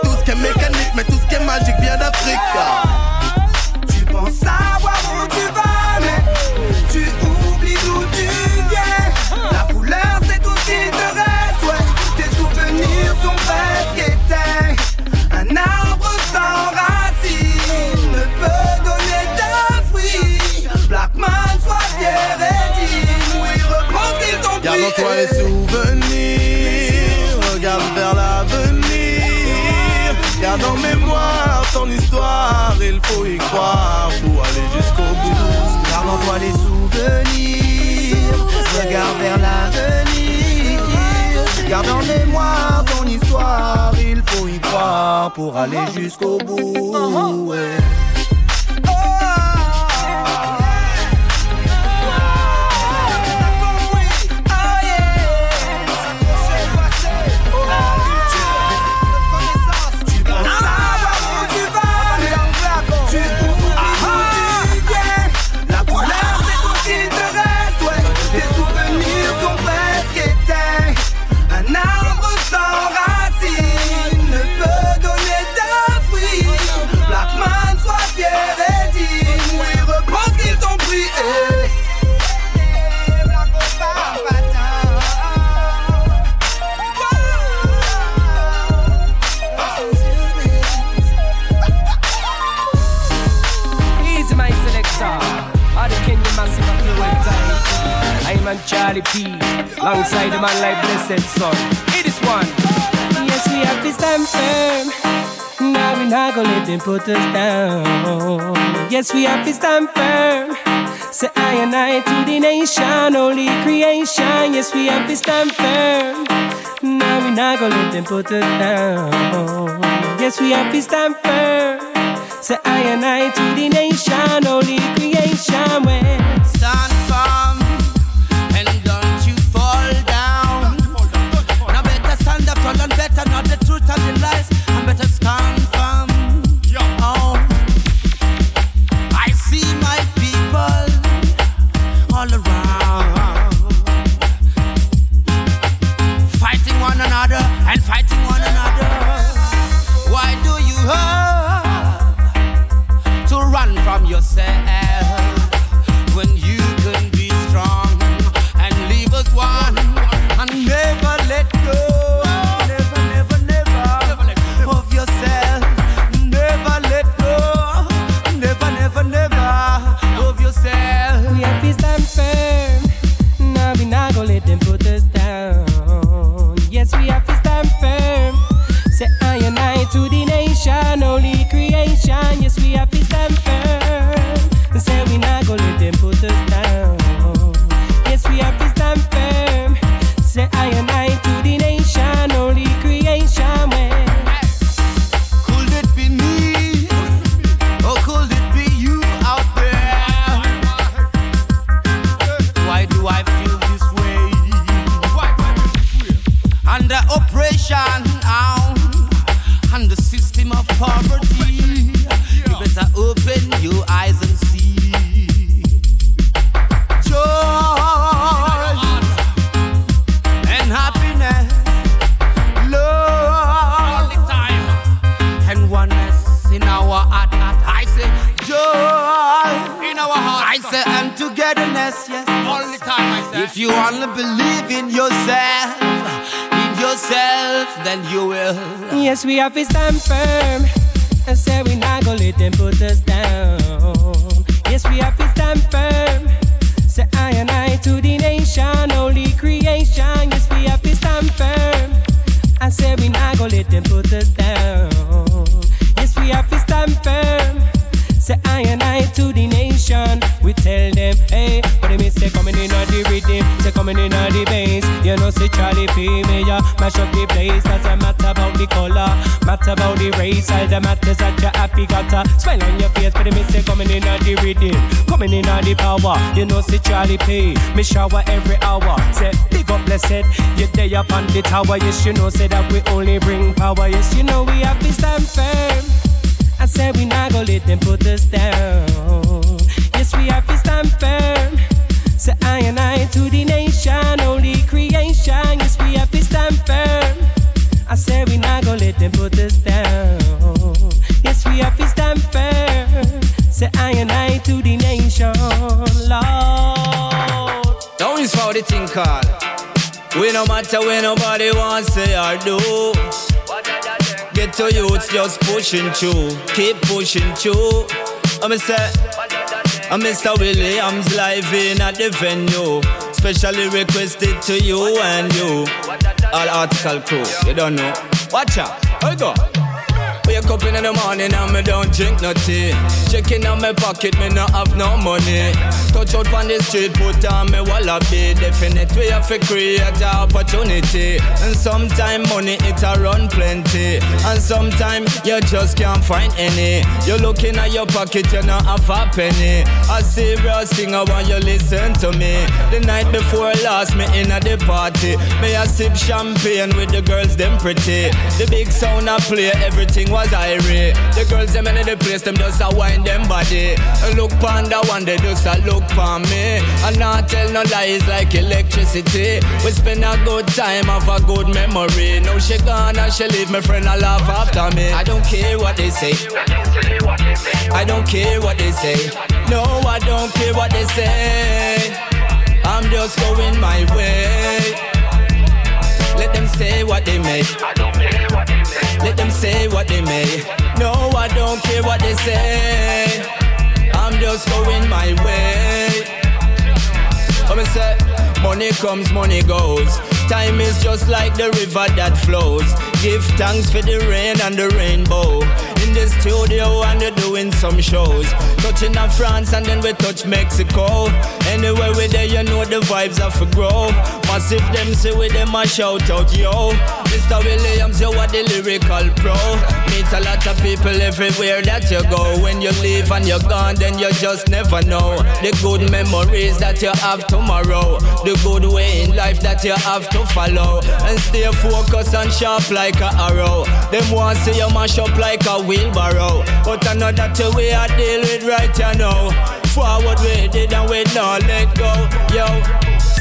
toi les souvenirs, regarde vers l'avenir. Garde en mémoire ton histoire, il faut y croire pour aller jusqu'au bout. Garde en toi les souvenirs, regarde vers l'avenir. Garde en mémoire ton histoire, il faut y croire pour aller jusqu'au bout. Son. It is one. Yes, we have to stand firm. Now we not gonna let them put us down. Yes, we have to stand firm. Say I and I to the nation, holy creation. Yes, we have to stand firm. Now we not gonna let them put us down. Yes, we have to stand firm. Say I and I to the nation, holy creation. Truth and the lies. And better stand You know, say Charlie P. Me shower every hour. Say big up, blessed. You day up on the tower. Yes, you know, say that we only bring power. Yes, you know, we have to stand firm. I said we not gonna let them put us down. Yes, we have to stand firm. Say I and I to the nation, holy creation. Yes, we have to stand firm. I said we not gonna let them put us down. Is how the thing called. We no matter where nobody wants say or do. Get to youths just pushing through, keep pushing through. I'm say, I'm Mr. Williams live in at the venue. Specially requested to you and you. All article crew, you don't know. Watch out, I go. Wake up in the morning and me don't drink no tea. Checking on my pocket, me no have no money. Touch out on the street, put on me wallaby. Definite we have to create a opportunity. And sometime money it a run plenty. And sometime you just can't find any. You looking at your pocket, you not have a penny. A serious thing, I want you listen to me. The night before last, me in at the party. Me a sip champagne with the girls, them pretty. The big sound I play, everything was irie. The girls them in the place, them just a wind them body. And look the one, they just a look pon me. I not tell no lies like electricity. We spend a good time, have a good memory. Now she gone and she leave my friend a laugh after me. I don't care what they say. I don't care what they say. No, I don't care what they say. I'm just going my way. Let them say what they may. Let them say what they may. No, I don't care what they say. I'm just going my way. Come and say, money comes, money goes. Time is just like the river that flows. Give thanks for the rain and the rainbow. In the studio and they're doing some shows. Touching on France and then we touch Mexico. Anywhere we there, you know the vibes have to grow. Massive them say with them a shout out, yo. Mr. Williams, you are the lyrical pro. Meet a lot of people everywhere that you go. When you leave and you're gone, then you just never know. The good memories that you have tomorrow. The good way in life that you have to follow. And stay focused and sharp like a arrow. Them want see you mash up like a wheelbarrow. But another two way I deal with right you know. Forward we did and we not let go. Yo.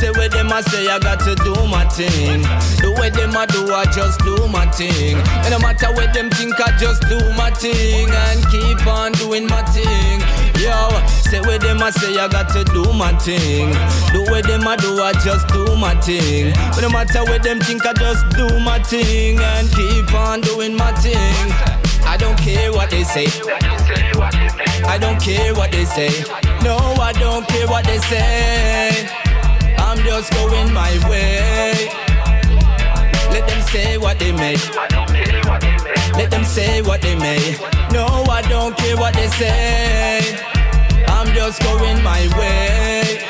Say what them I say, I got to do my thing. The way them I do, I just do my thing. And no matter what them think, I just do my thing and keep on doing my thing. Yo, say what them I say, I got to do my thing. The way them I do, I just do my thing. But no matter what them think, I just do my thing and keep on doing my thing. I don't care what they say. I don't care what they say. No, I don't care what they say. I'm just going my way. Let them say what they may. Let them say what they may. No, I don't care what they say. I'm just going my way.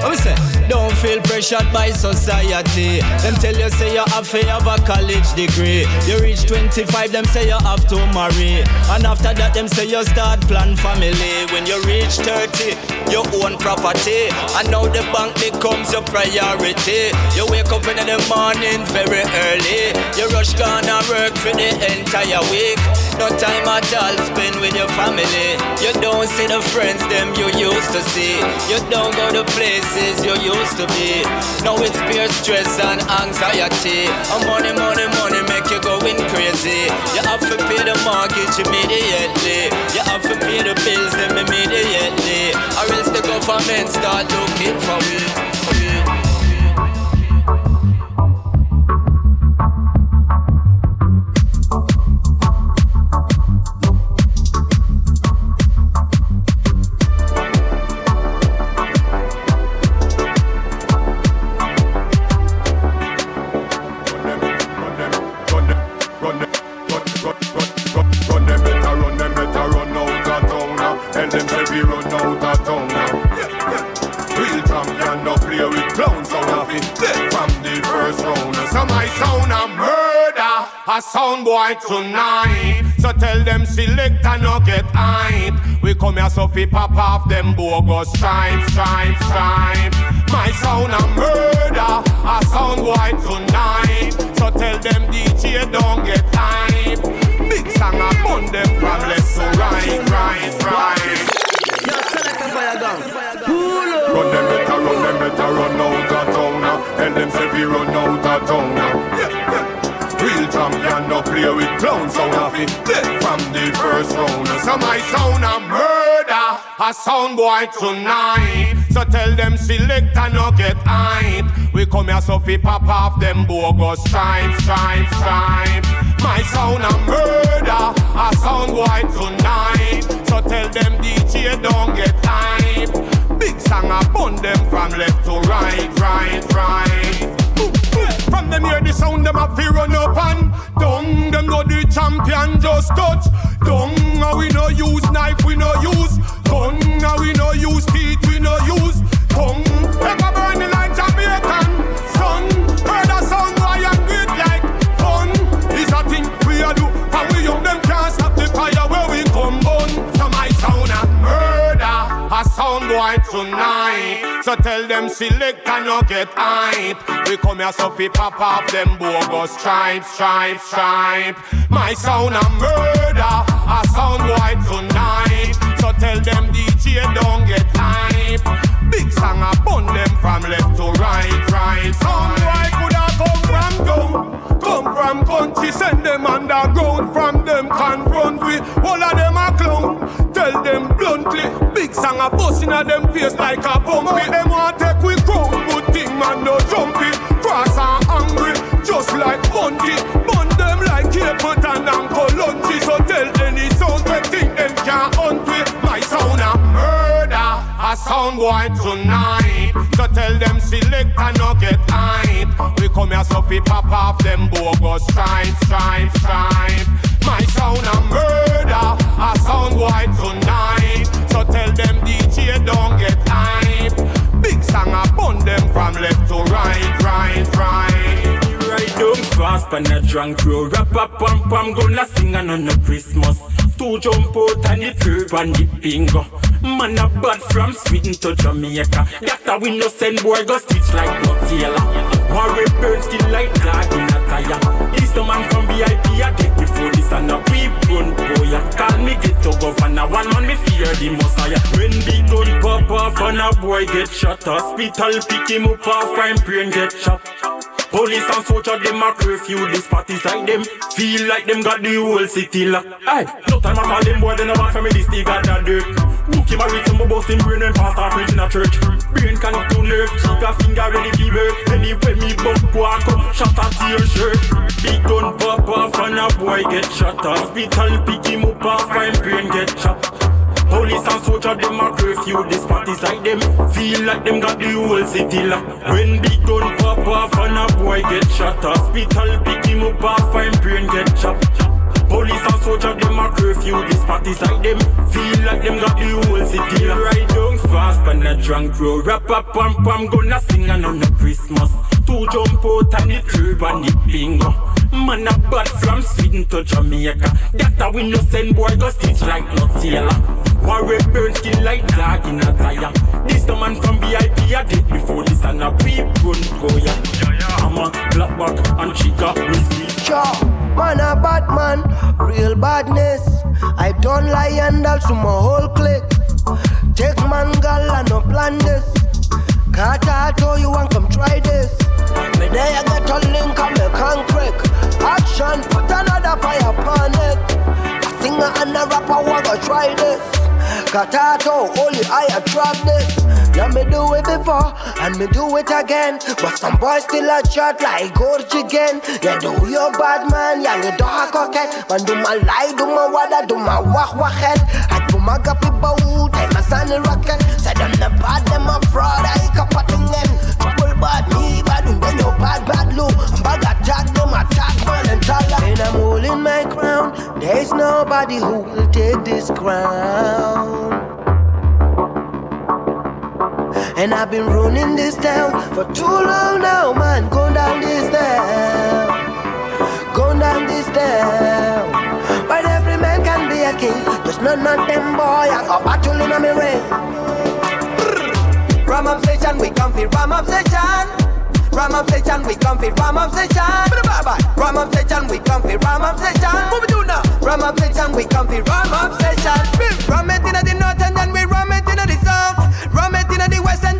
What we say? Don't feel pressured by society. Them tell you say you have to have a college degree. You reach 25, them say you have to marry. And after that, them say you start plan family. When you reach 30, you own property. And now the bank becomes your priority. You wake up in the morning very early. You rush gonna work for the entire week. No time at all spend with your family. You don't see the friends them you used to see. You don't go to places you used to be. Now it's fear, stress and anxiety. And money, money, money make you going crazy. You have to pay the mortgage immediately. You have to pay the bills them immediately. Or else the government start looking for me. Boy tonight. So tell them select and no get hype. We come here so fi pop off them bogus stripes, stripes, stripes. My sound a murder, a sound boy tonight. So tell them DJ don't get hype. Big song a bun them from left to right, right, right. From them hear the sound, them a fear run up and down. Them know the champion just touch. Down, we no use knife, we no use gun. And we no use teeth, we no use tongue. Ever burning like Jamaican sun. Heard a sound, why and great like fun. It's a thing we a do, and we young them can't stop the fire where we come on. So my sound a murder, a sound boy tonight. So tell them select and no get hype. We come here so fi pop off them bogus stripe, stripe, stripe. My sound a murder, a sound boy tonight. DJ don't get hype. Big song a bun them from left to right, right. Sound boy coulda come from down, come from country, send them underground. From them run we, all of them a clown. Tell them bluntly, big song a bust inna them face like a bumpy. Them want take we crown, good thing man no jumpy. Cross and angry, just like Bunty. Bun them like Capleton and Colungi. So tell any sound we think them can't hunt we. A sound boy tonight. So tell them select and no get hype. We come here so fi pop off them bogus stripe, stripe, stripe. My sound a murder, a sound boy tonight. So tell them DJ don't get hype. Big song a bun them from left to right, right, right. Ride down fast on a drunk crew. Rap up, pam pam, gonna sing on on a Christmas. Two jump out and the curve and the bingo. Man a bad from Sweden to Jamaica. Got a window send boy go stitch like Nutella. Worry birds still like dog in a tire. This the man from VIP I get me for this and a weep gun boy. Call me get to governor. One man me fear the messiah. When the gun pop off and a boy get shot. Hospital pick him up off and brain get shot. Police and soldier them a curfew This party side them Feel like them got the whole city locked Aye, no time I call them boy They no want me this they got that dirt Wookie married some bust him brain and pass start preaching a church. Brain connect to Cheek a finger ready for work Anyway me bump walk up Shot at your shirt. Big gun pop off and a boy get shot. Hospital pick him up and brain get shot. Police and soldier them a curfew. This parties like them. Feel like them got the whole city locked. When big gun pop off and a boy get shot. Hospital pick him up and brain get chopped Police and soldier, them a curfew. This party's like them. Feel like them got the whole city. Ride down fast and a drunk road. Rap up, pam pam, gonna sing and on the Christmas. Two jump out and the curb and the bingo. Man a bad from Sweden to Jamaica. That a we no send boy go stitch like no tailor. Warrior burn skin like dog in a tire. This the man from VIP a did before this and a peep run oh, go ya. I'm a black back and she got me. Sure, man a bad man, real badness. I don't lie and also my whole clique. Take man girl and no plan this. I told you and come try this. Me there I get a link me can crack. Action, put another fire upon it. A singer and a rapper wanna try this. Katato, only I attract this. Yeah, me do it before and me do it again. But some boys still a chat like Gorge again. Yeah, do your bad man, yeah, you do a coquette. Man, do my lie, do my wada, do my wah wah head. I do my gapi bow, time my sunny rocket. Say them the bad, them a fraud, I kapating them. Trouble bad, me bad, and then your bad, bad. Bag attack, them attack, man, and I'm holding my crown. There's nobody who will take this crown. And I've been running this town for too long now, man. Going down this down, going down this down. But every man can be a king. Just none of them boy. I got battle in a ring. Ram up session, we come fi ram up session. Ram up session, we come fi ram up session. Bye bye. Ram up session, we come fi ram up session. What we do now? Ram up session, we come fi ram up session. Ram it inna the north and then we ram it inna the south. Ram it inna the west and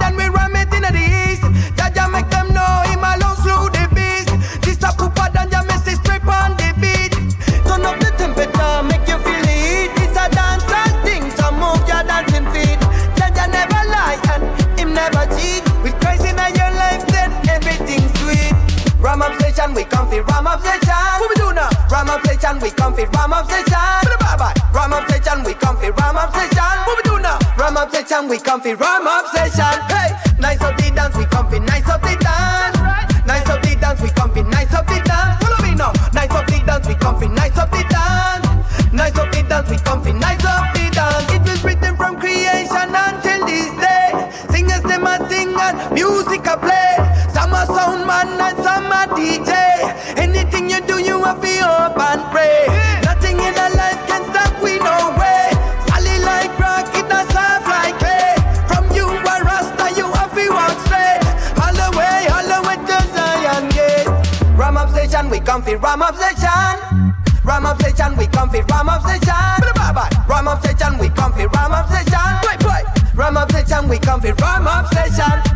Ram up we come fi ram up session. What we do now? Ram up session, we come fi ram up session. Bye bye. Ram up session, we come fi ram up session. What we do now? Ram up session, we come fi ram up session. Hey, nice up the dance, we come fi nice up the dance. Nice up the dance, we come fi nice up the dance. Follow me now. Nice up the dance, we come fi nice up the dance. Nice up the dance, we come fi nice up the dance. It was written from creation until this day. Singers them a sing and music a play. Some a sound man and DJ. Anything you do, you have to up and pray. Nothing in our life can stop we no way. Solid like rock, it not soft like clay. From you a rasta, you have to walk straight. All the way, all the way to Zion Gate. Ram up session, we come fi ram up session. Ram up session, we come fi ram up session. Ram up session, we come fi ram up session. Ram up session, we come fi ram up session.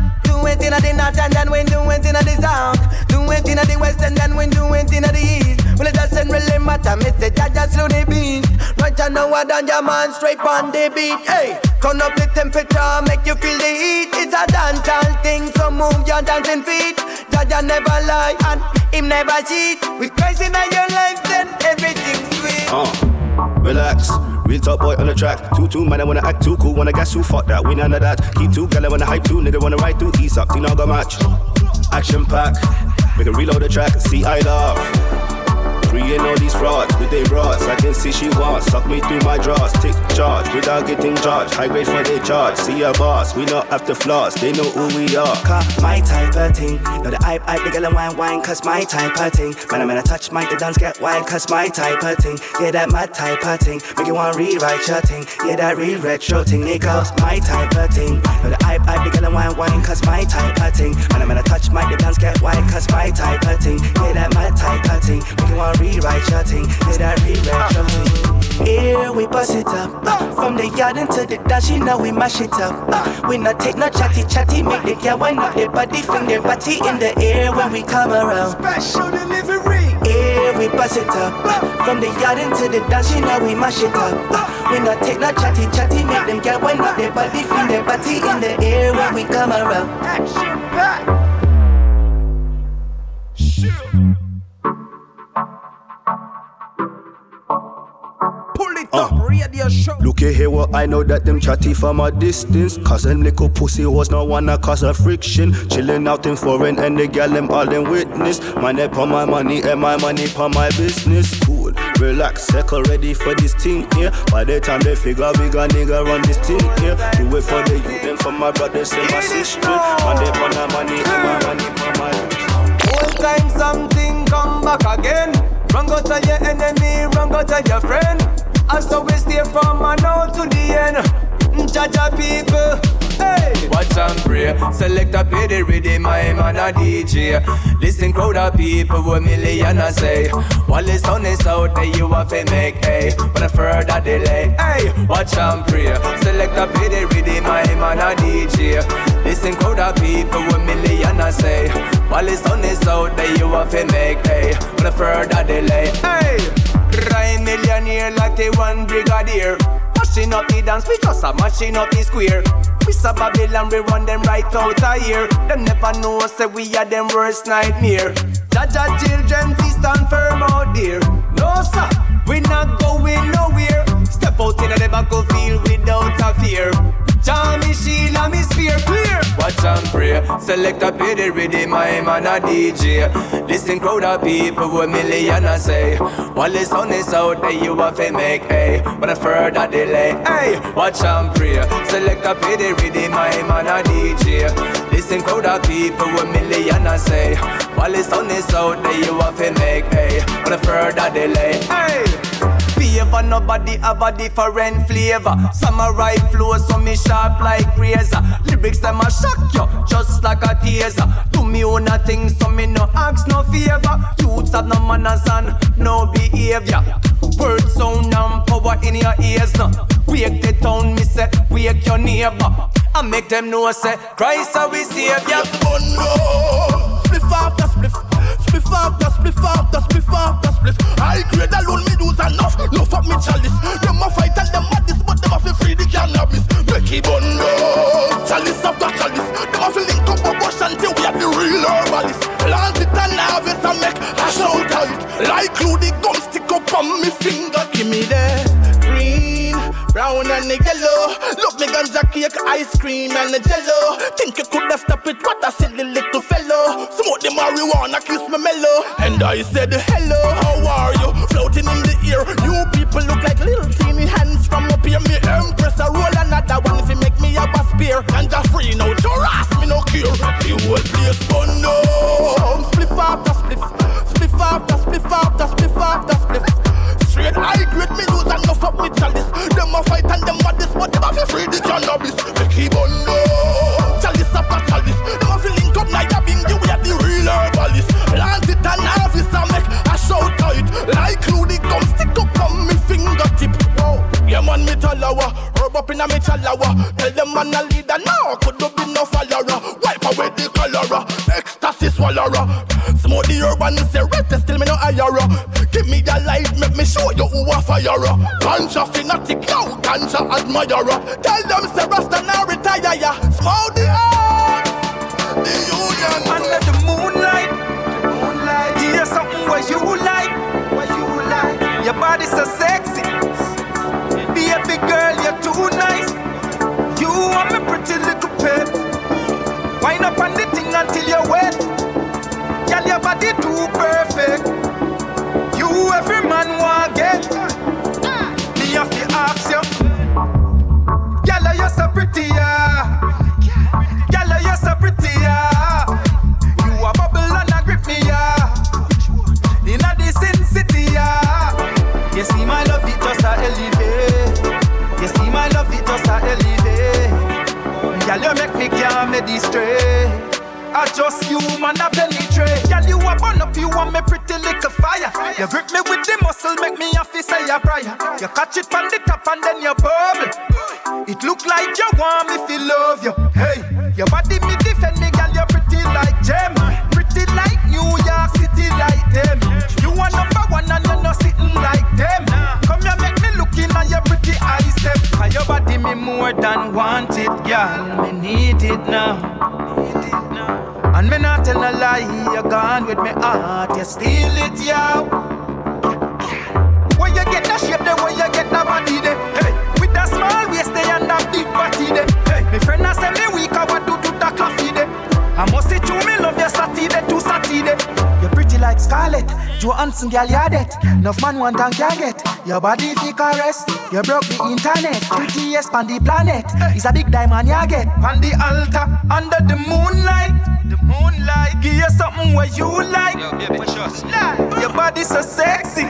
It inna the north and then we do it inna the south. Do it inna the west and then we do it inna the east. Well, it doesn't really matter, Mr. Jaja slow the beat. Right now, I done your man straight on the beat. Hey, turn up the temperature, make you feel the heat. It's a dancehall thing, so move your dancing feet. Jaja never lie and him never cheat. With Christ in your life, Real top boy on the track. Two two man, I wanna act too cool. Wanna guess who fuck that? We none of that. Keep two gal, I wanna hype two. Nigga wanna ride through. East up, Tina go match. Action pack. We can reload the track. See I love. Freeing all these frauds with they bras. I can see she wants. Suck me through my drawers. Take charge without getting charged. High grade for they charge. See a boss. We not after flaws. They know who we are. Cause my type of thing. Know the hype, hype, the girl and wine, wine, cause my type of thing. Man, I'm gonna touch my, the dance get wild, cause my type of thing. Yeah, that my type of thing. Make you wanna rewrite your thing. Yeah, that real retro thing. Niggas, my type of thing. Know the hype, hype, the girl and wine, wine, cause my type of thing. Man, I'm gonna touch my, the dance get wild, cause my type of thing. Yeah, that my type of thing. Make you wanna rewrite your thing. Yeah, that real retro thing. Here we bust it up. From the yard into the dash, you know we mash it up. We not take no chatty chatty, make the girl wind up their body, fling their body in the air when we come around. Special delivery. Here we bust it up. From the yard into the dash, you know we mash it up. We not take no chatty chatty, make them girl wind up their body, fling their body in the air when we come around. Action pack. Pull Uh. radio show. Look here, what I know that them chatty from a distance. Cause them little pussy was no one that cause a friction. Chilling out in foreign and the gal them all them witness. Money for my money and my money for my business. Cool, relax, circle ready for this thing here. By the time they figure we got nigga run this thing here. Do it for the youth and for my brothers and my sisters. Money for my money and my money for my Whole time something come back again. Run go to your enemy, run go to your friend. I saw we stay from now to the end. Jaja people. Hey. Watch and pray. Select a pay the rhythm, my man a DJ. Listen crowd of people with million I say. While the sun is out there, you have to make hay. But a further delay. Hey, watch and pray. Select a pay the rhythm, my man a DJ. Listen crowd of people with million I say. While the sun is out there, you have to make hay. But a further delay. Hey. Rhyme millionaire like the one brigadier. Mashing up the dance, we just a mashing up the square. We saw Babylon, we run them right out of here. Them never know, say we are them worst nightmare. Jaja children, please stand firm out there. No sir, we not going nowhere. Step out in the battlefield without a fear. Jammy Sheila, me spear clear. Watch and pray. Select a pay the rhythm, my man a DJ. Listen crowd of people with million I say. While the sun is out there, you have to make hay. But a further delay. Hey, watch and pray. Select a pay the rhythm, my man a DJ. Listen crowd of people with million I say. While the sun is out there, you have to make hay. But a further delay. Hey. Favor, nobody have a different flavor. Samurai flow, so me sharp like razor. Lyrics them a shock you, just like a taser. Do me own a thing, so me no ask no favor. Youths have no manners and no behavior. Words sound and power in your ears now. Wake the town, me say, wake your neighbor. I make them know say, Christ we savior. Bondo, spliff after spliff, spliff after spliff after spliff after spliff. I grade alone me lose enough, no fuck me chalice. Them a fight and them mad this, but them a fi free the cannabis. Becky Bondo, chalice after chalice. Them a fi link up a bush until we are the real herbalists. Plant it and harvest and make a shout out. Like glue the gum stick up on me finger. Brown and the yellow. Look me ganja cake, ice cream and the jello. Think you coulda stop it, what a silly little fellow. Smoke the marijuana, kiss me mellow. And I said, hello, how are you? Floating in the air. You people look like little teeny hands from up here. Me empress, I roll another one if you make me a spear. Ganja free, no harass me, no cure. The whole place fun, no. Of me chalice. Them a fight and them a this, but them a fi free the cannabis. Becky Bondo, chalice after chalice. Them a fi link up like a bingy, we are the real herbalist. Plant it and harvest and make a shout out. Like the gum stick up on me fingertip. Wow. Yeah man, me talawa, herb up in a me chalawa. Tell them man a leader now, could do be no follower. Wipe away the cholera, ecstasy swallower. Smoke the urban cigarette, light, make me show you who a fire. Ganja fanatic, now ganja admirer. Tell them say Rasta man a penetrate. Girl, you a burn up, you want me pretty little fire. You grip me with the muscle, make me have to say a prayer. You catch it from the top and then you bubble. It look like you want me to love you. Hey, your body me defend me, girl, you're pretty like gem. Pretty like New York City like them. You are number one and you're not sitting like them. Come here, make me look in on your pretty eyes, them. Cause your body me more than want it, girl. Me need it now. And me not tell a lie, you're gone with me heart, you steal it, yo. Where you get that shape, then where you get that body, there? Hey, with that small waist they and that big body there. Hey, me friend a say me weak, I what do to that coffee there. I must say to me love your Saturday to Saturday. You're pretty like Scarlett, Johansson girl you dead. Enough man want and can get. Your body fi caress, you broke the internet. Prettiest on the planet, it's a big diamond you get. On the altar, under the moonlight. The moonlight, give you something where you like. Your body so sexy.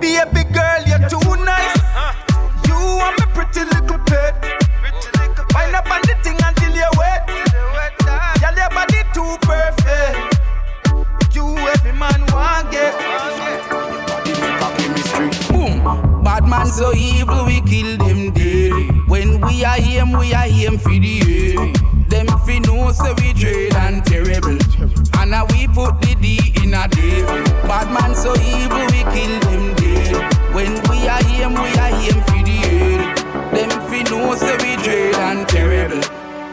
Baby girl, you're too nice. You are my pretty little pet. Wind up on the thing until you're wet. Girl, your body too perfect. You every man want get. Boom. Bad man so evil, we kill them dead. When we are him, we are him for the head. Fi know say we dread and terrible. And now we put the D in a devil. Bad man so evil, we kill them dead. When we are him, we are him for the head. Them fi know say we dread and terrible.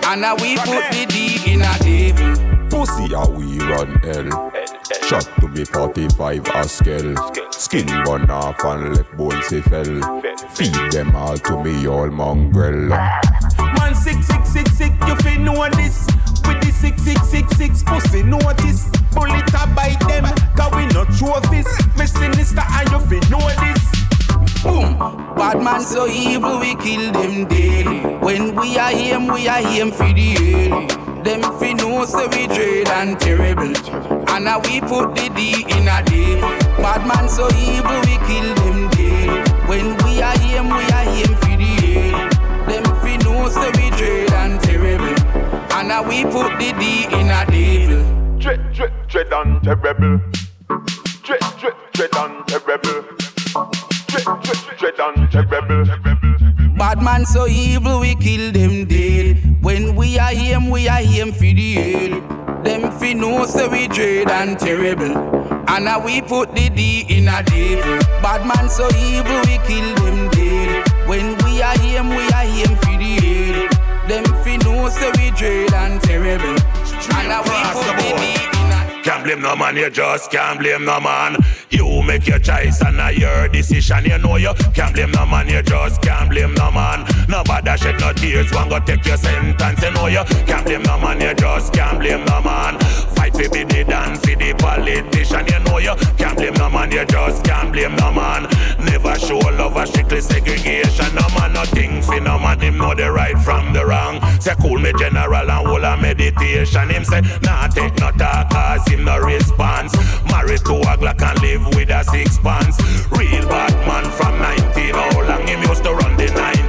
And now we put the D in a devil. Pussy how we run hell. Shot to me 45 Haskell. Skin bun off and left bones he fell. Feed them all to me all mongrel. Man six six six six, you fi know this. With the six six six six pussy notice. Bullet a bite them, cause we not trophies. Me sinister and you fi know this. Boom. Bad man so evil, we kill them dead. When we are him, we are him for the head. Them fi know say we dread and terrible. And now we put the D in a devil. Bad man so evil, we kill them dead. When we are him, we are him for know say we dread and terrible. And now we put the D in a devil. Dread, dread, dread and terrible. Dread, dread, dread and terrible. Dread, dread, dread and terrible. Bad man so evil, we kill them dead. When we are him, we are him for the head. Them fi know say we dread and terrible. And now we put the D in a devil. Bad man so evil, we kill them dead. When we are him, we are him for the. Them fi know say we dread and terrible. And now we put the Can't blame no man, you just can't blame no man. You make your choice and now your decision. You know you can't blame no man, you just can't blame no man. Nobody shed no tears, one go take your sentence. You know you can't blame no man, you just can't blame no man. For be the dance for the politician. You know you can't blame no man, you just can't blame no man. Never show love a strictly segregation. No man, nothing for no man. Him know the right from the wrong. Say cool me general and whole a meditation. Him say nah take no talk cause him no response. Married to a Glock and live with a six pants. Real bad man from 19. How long him used to run the 90s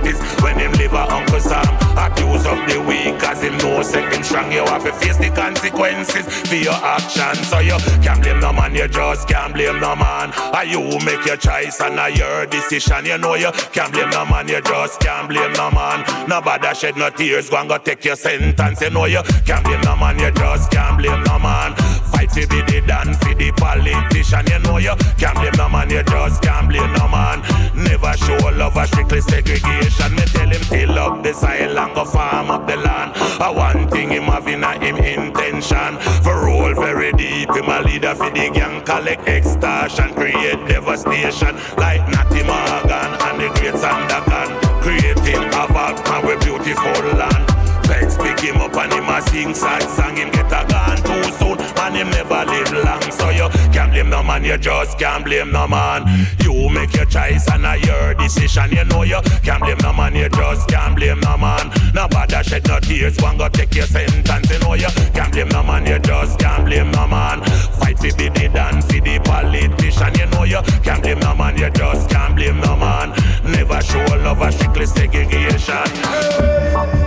when him live a Uncle Sam. Accuse of the weak cause him know say him strong. You have to face the consequences for your actions. So you can't blame no man, you just can't blame no man. Are you make your choice and now your decision. You know you can't blame no man, you just can't blame no man. Nobody shed no tears, go and go take your sentence. You know you can't blame no man, you just can't blame no man. Fight to be the done for the politician. You know you can't blame no man, you just can't blame no man. Never show love a strictly segregation. Tell him till up the soil and go farm up the land. I one thing him having a him intention. For roll very deep, him a leader for the gang, collect extortion, create devastation like Natty Morgan and the great Sandakan. Creating havoc and we beautiful land. Vex pick him up and him a sing sad song. Him get a gun too soon and him never live long. So you can't blame no man, you just can't blame no man. You make your choice and I your decision. You know you can't blame no man, you just can't blame no man. Nobody shed no tears, one go take your sentence. You know you can't blame no man, you just can't blame no man. Fight for the dead and for the politician. You know you can't blame no man, you just can't blame no man. Never show love a strictly segregation.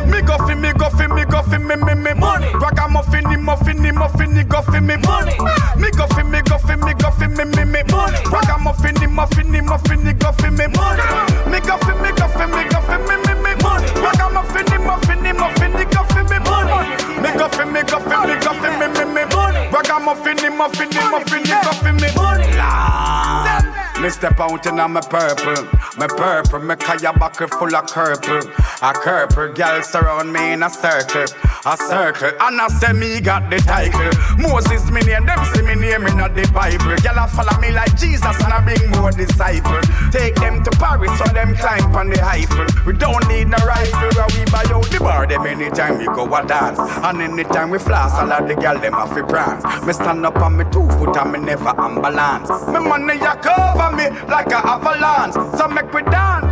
Me go fi, me go fi, me go fi, me me me money. Ragamuffin, he muffin, he muffin, he go fi me money. Me go fi, me go fi, me go fi, me me me money. Ragamuffin, he muffin, he muffin, he go fi me money. Me go fi, me go fi, me go fi, me me me money. Ragamuffin, he muffin, he muffin, he go fi me money. Me go fi, me go fi, me go fi, me me me money. Ragamuffin, he muffin, he muffin, he go fi me money. Me step out in my purple, my purple, me kaya bucket full of purple. A purple girl surround me in a circle. a circle. And I say me got the title. Moses me name, them see me name in the Bible. Gyal a follow me like Jesus and I bring more disciples. Take them to Paris so them climb on the Eiffel. We don't need no rifle, bar them anytime we go a dance. And anytime we floss, all of the gyal them have to prance. Me stand up on me two foot and me never unbalance. Me money ya cover me like a avalanche. So make we dance.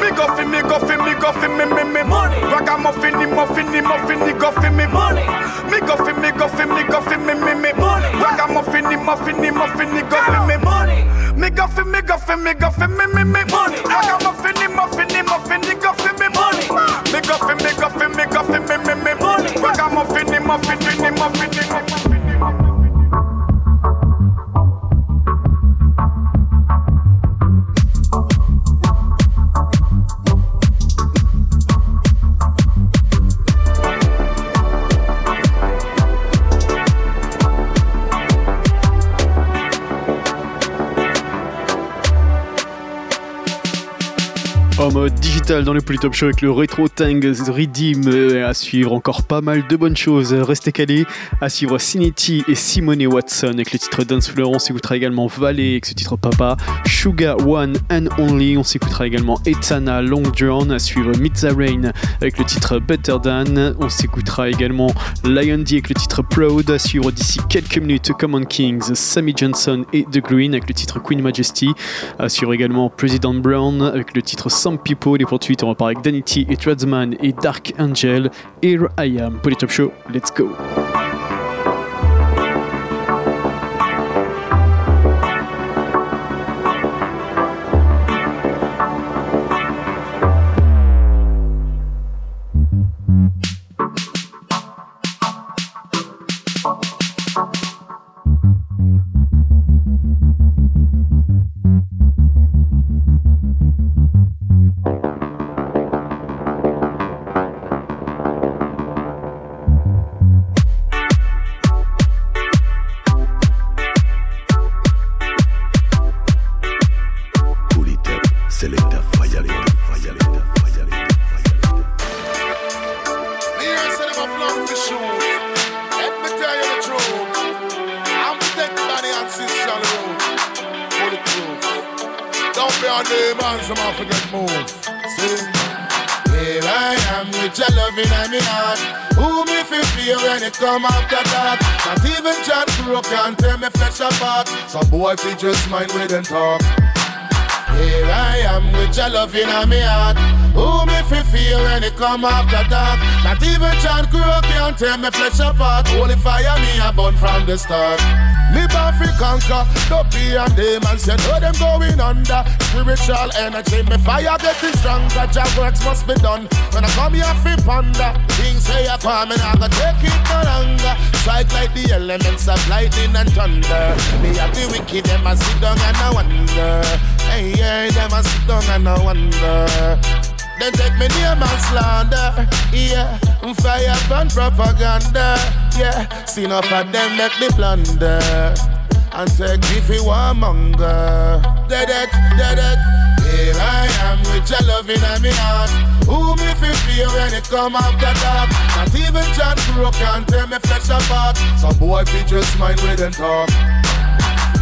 Me go fi me go fi me go fi me me me money. Ragamuffin, muffin, muffin, go fi me money. Me go fi me go fi me go fi me me me money. Ragamuffin, muffin, muffin, go fi me money. Me go fi me go fi me go fi me me me money. Ragamuffin, muffin, muffin, go fi me Ragamuffin, muffin, muffin, muffin. Dans le Polytop Show avec le Retro Tang Redeem. Euh, à suivre encore pas mal de bonnes choses. Restez calés. À suivre Sinity et Simone Watson avec le titre Dance Floor. On s'écoutera également Valley avec ce titre Papa. Suga One and Only. On s'écoutera également Etana Long Drawn. À suivre Mitza Rain avec le titre Better Than. On s'écoutera également Lion D avec le titre Proud. À suivre d'ici quelques minutes Common Kings, Sammy Johnson et The Green avec le titre Queen Majesty. À suivre également President Brown avec le titre Some People. 58, on va parler avec Danity et Tradesman et Dark Angel. Here I am, Polytop Show, let's go! Crow can tear me flesh apart. Holy fire me a burn from the start. Me born fi conquer, dopey and demons. You know them going under. Spiritual energy, me fire getting stronger. Jah works must be done. When I come here fi ponder, things say I come and I go take it no longer. Strike like the elements of lightning and thunder. Me have the wicked, them a sit down and I wonder. Hey, hey, them a sit down and I wonder. Then take me name and slander, yeah. Fire and propaganda, yeah. See enough of them make me plunder. And take me for one monger. Dead it, dead it. Here I am with your loving and me heart. Who me feel feel when it come after dark? Not even John Crow can tear me flesh apart. Some boy fi just mind with them talk.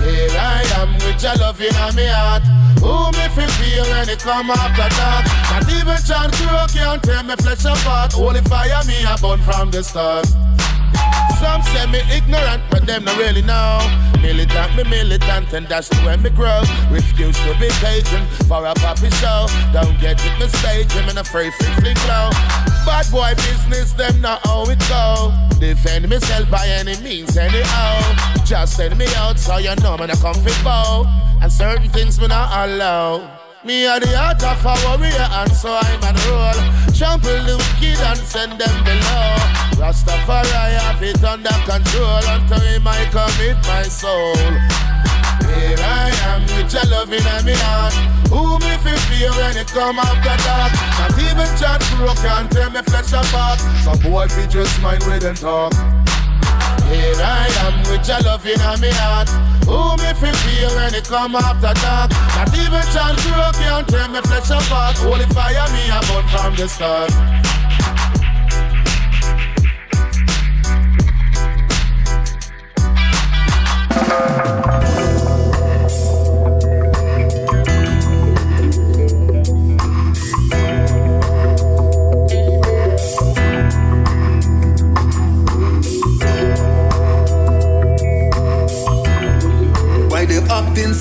Here I am with your loving and me heart. Who me feel feel when it come after dark? Not even John Crow can tear me flesh apart. Holy fire me a burn from the start. Some say me ignorant, but them not really know. Militant, me militant, and that's way me grow. Refuse to be taken for a poppy show. Don't get it mistaken, and I'm afraid free fling flow. Bad boy business, them not how it go. Defend myself by any means, anyhow. Just send me out so you know not come fit bow. And certain things me not allow. Me are the heart of a warrior and so I'm on roll. Trample the wicked and send them below. Rastafari I have it under control until he might commit my soul. Here I am with your loving and me heart. Who me feel feel when it come after dark? Not even John Crow can tear me flesh apart. Some boy fi just mind with them talk. Here I am with your loving and me heart. Who me fi feel when it come after dark? Not even John Crow can tear me flesh apart. Holy fire me a burn from the start.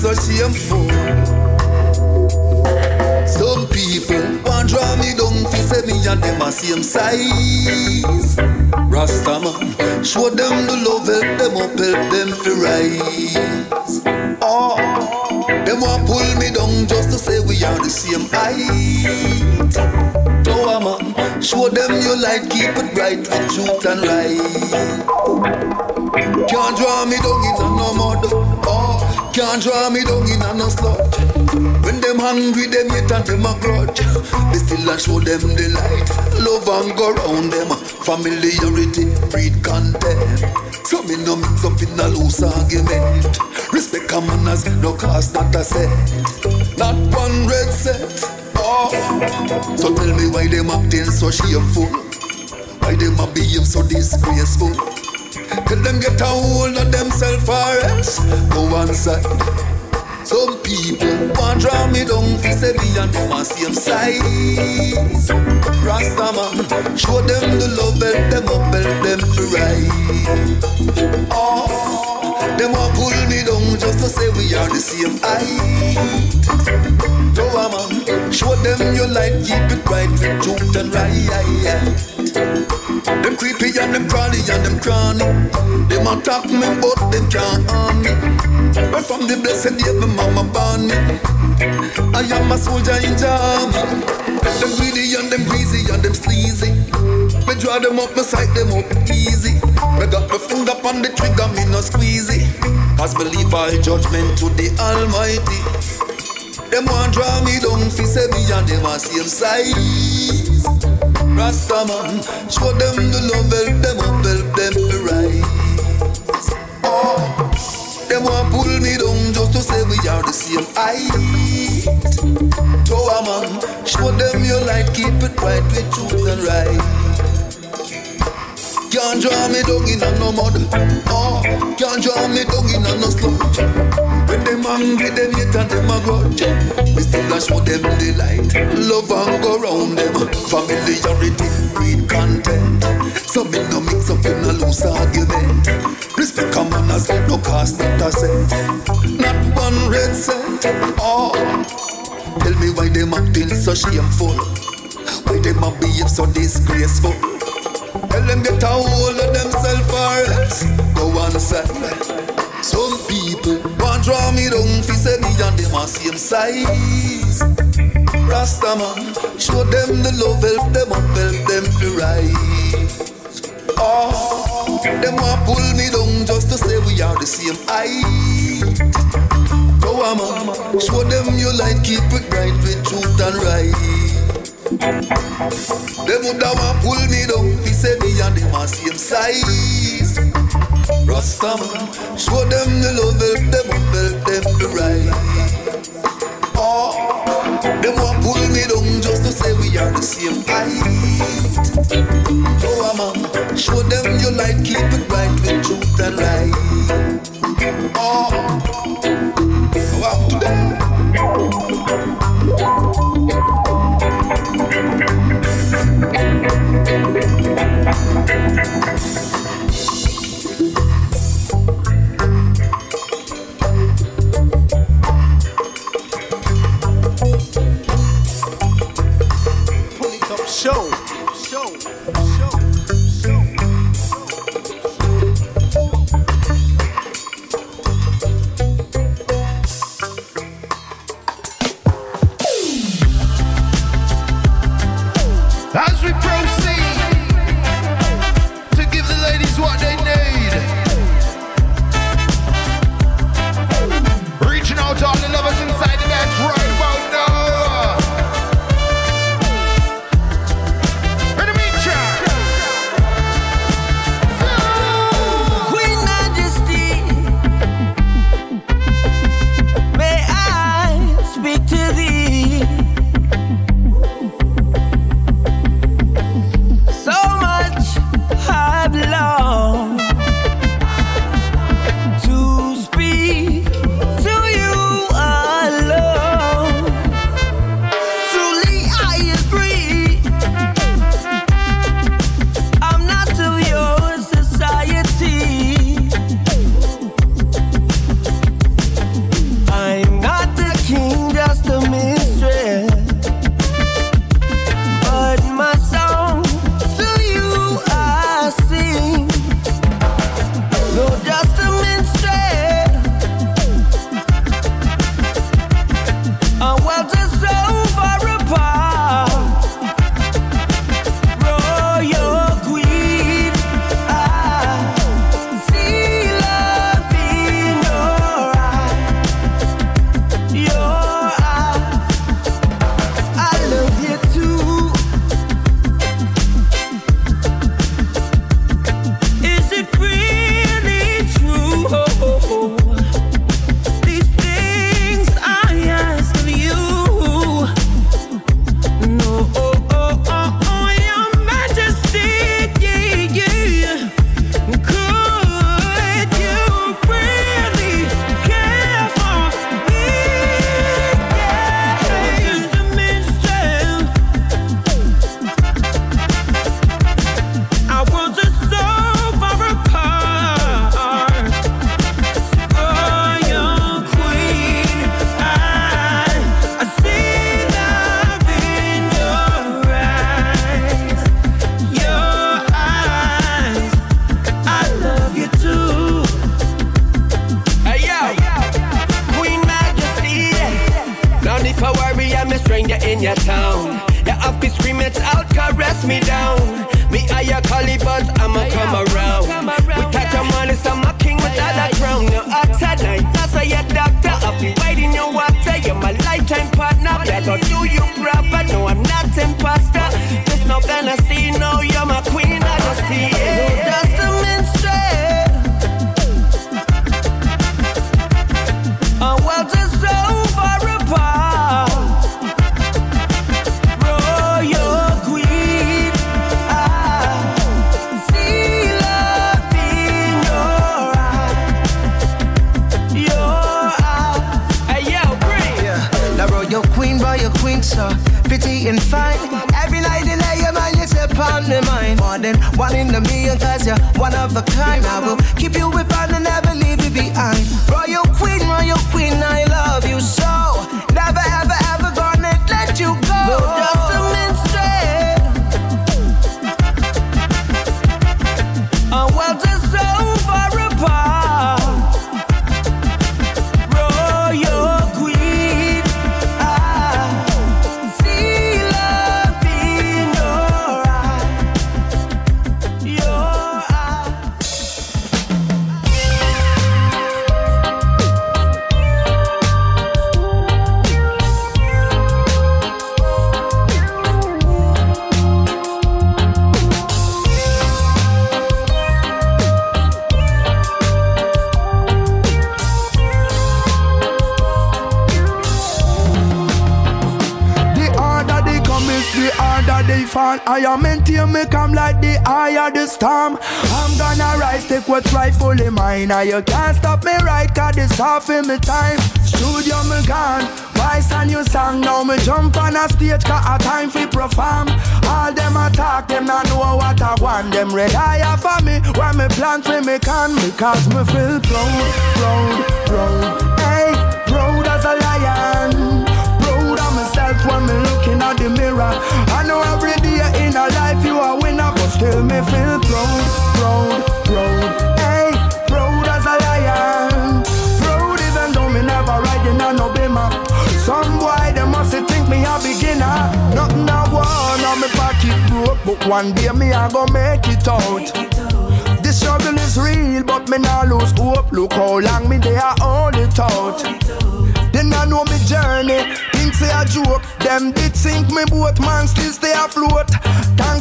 So shameful. Some people want draw me down fi say me and them a same size. Rasta man, show them the love, help them up, help them fi rise. Oh, them want pull me down just to say we are the same height. Tower ah, man, show them your light, keep it bright with truth and right. Can't draw me down in no mud. Oh, ah. Can't draw me down in a no slut. When them hungry, them hate and them a grudge. They still a show them the light. Love and go round them. Familiarity, breed contempt. So me no mix up in a loose argument. Respect a manners, no cost, not a set. Not one red set. Oh, so tell me why them acting so shameful. Why them a behave so disgraceful. Tell them get a hold of themselves or else go one side. Some people want draw me down fi say me and them same size. Rasta man, show them the love, help them up, help them to rise. Oh, them want pull me down just to say we are the same height. Tower man, show them your light, keep it bright with truth and right. Them creepy and them crawly and them cranny. Them attack me, but them can't harm me. But from the blessed day, my mama born me. I am a soldier in army. Them greedy and them greasy and them sleazy. Me draw them up, me sight them up easy. Me got my finger on the trigger, me no squeezy. Cause believe all judgment to the Almighty. Them want draw me down, fi say me and them a same size. Rasta man, show them the love, help them up, help them to rise. Oh, them want pull me down just to say we are the same height. Tower man, show them your light, keep it bright with truth and right. Can't draw me down in no mud. Oh, can't draw me down in no sludge. When them angry, them hate and them a grudge. We still a show them the light. Love and go round them. Familiarity, breed content. So me no mix up in a loose argument. Respect a man manners, no cost not a cent. Not one red cent. Oh, tell me why them acting so shameful. Why them a behave so disgraceful. Tell them get a hold of themselves or else go one side. Some people want draw me down fi say me and them a same size. Rasta man, show them the love, help them up, help them to rise. Oh, them want pull me down just to say we are the same height. Go on, man, show them your light, keep it bright with truth and right. Them woulda want pull me down, fi say me and them a same size. Rasta man, show them the love, help them up, help them to rise. Ah, oh, them want pull me down just to say we are the same height. Oh man, show them your light, keep it bright with truth and right. Ah, oh, wow, today. Pull it Now you can't stop me right, cause this half in me time. Studio me gone, voice a new song. Now me jump on a stage, cause a time for perform. All them attack, them not know what I want. Them rely for me, when me plan for me can. Because me feel proud, proud, proud. Hey, proud as a lion proud of myself when me looking at the mirror. I know every day in a life you are winner, but still me feel proud, proud, proud. Hey, never riding on no bimmer. Some boy they must think me a beginner. Nothing I want on me pocket broke, but one day me I go make it out. The struggle is real, but me nah lose hope. Look how long me they are hold it out. They I know me journey. Think say a joke. Them did sink me boat, man still stay afloat.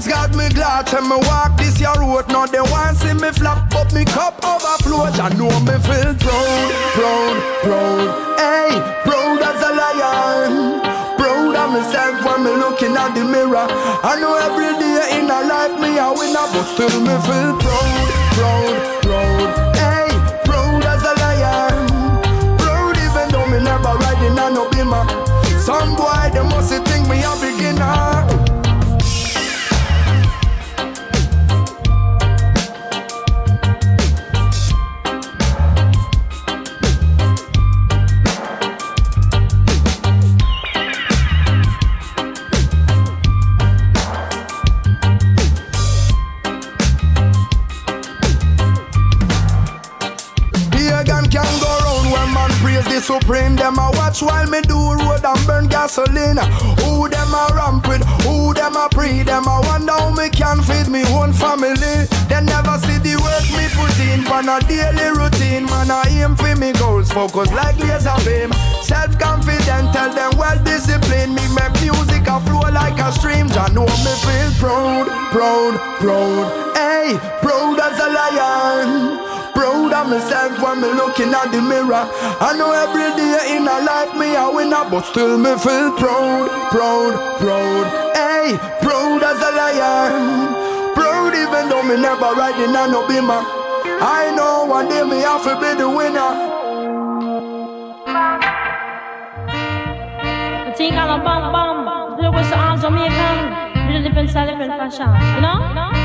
Thanks God me glad to me walk this your road. Now they want see me flop, but me cup overflow. I know me feel proud, proud, proud. Hey, proud as a lion. Proud of myself when me looking at the mirror. I know every day in a life me a winner, but still me feel proud, proud, proud. Hey, proud as a lion. Proud even though me never riding on no bimmer. Some boy they must think me a beginner. Focus like laser beam. Self confident, tell them well disciplined. Me make music a flow like a stream. Jah know me feel proud, proud, proud. Hey, proud as a lion. Proud of myself when me looking at the mirror. I know every day in a life me a winner, but still me feel proud, proud, proud. Hey, proud as a lion. Proud even though me never riding on no bimmer. I know one day me have to be the winner. The thing I'm a bam bam. Look what's all Jamaican. Little different style, different fashion. You know? What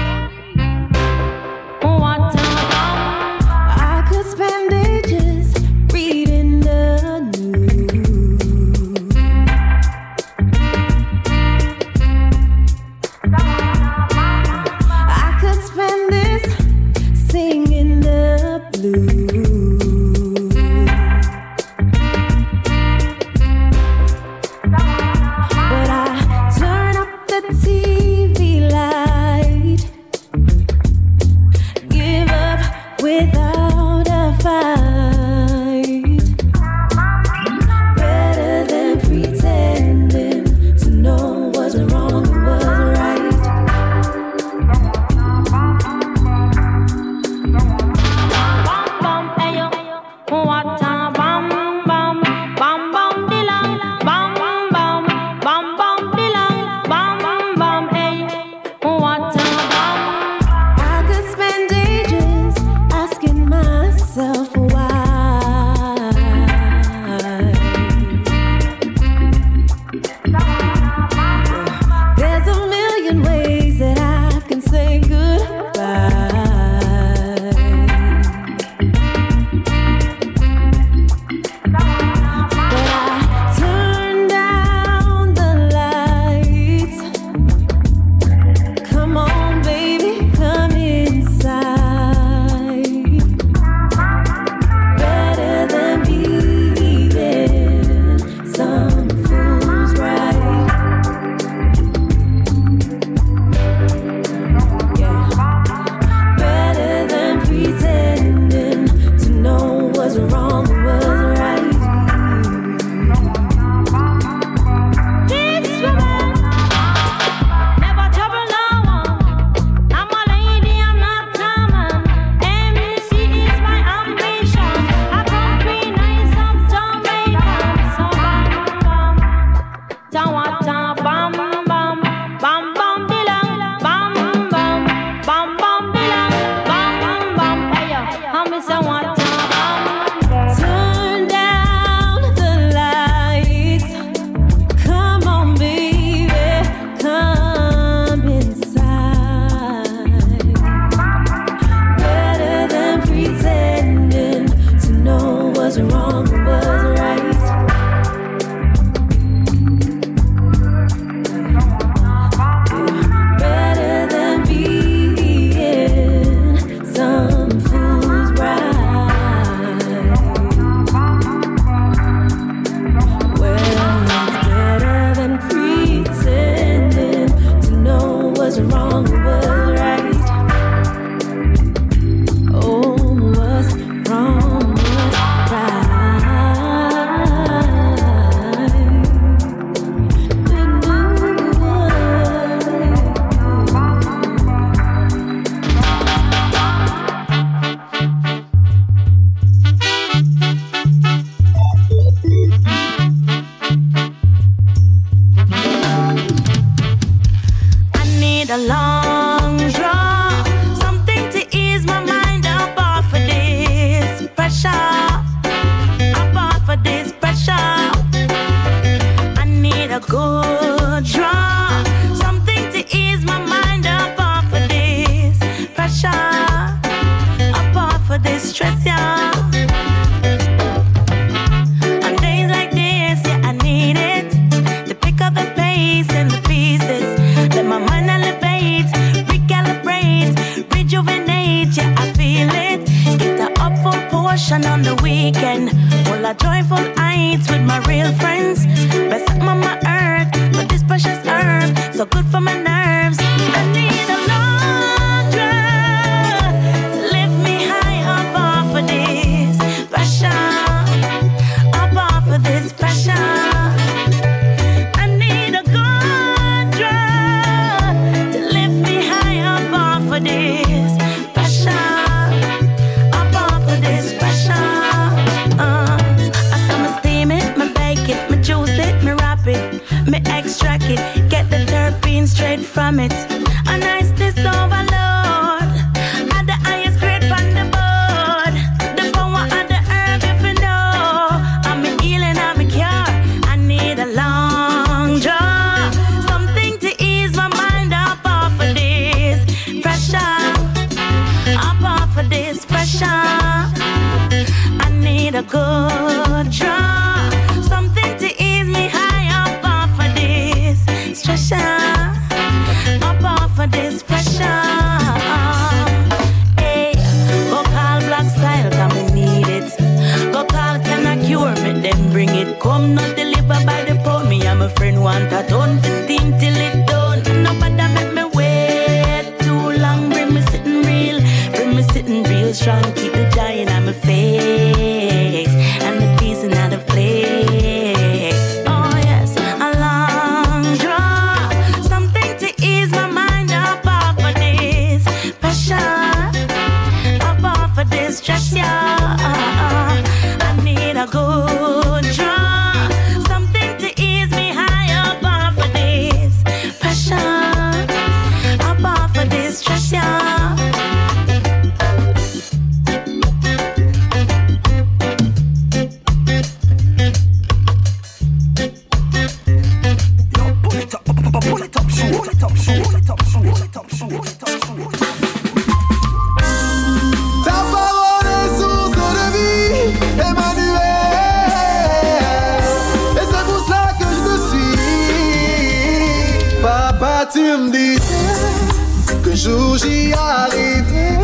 Tu me disais que jour j'y arriverai.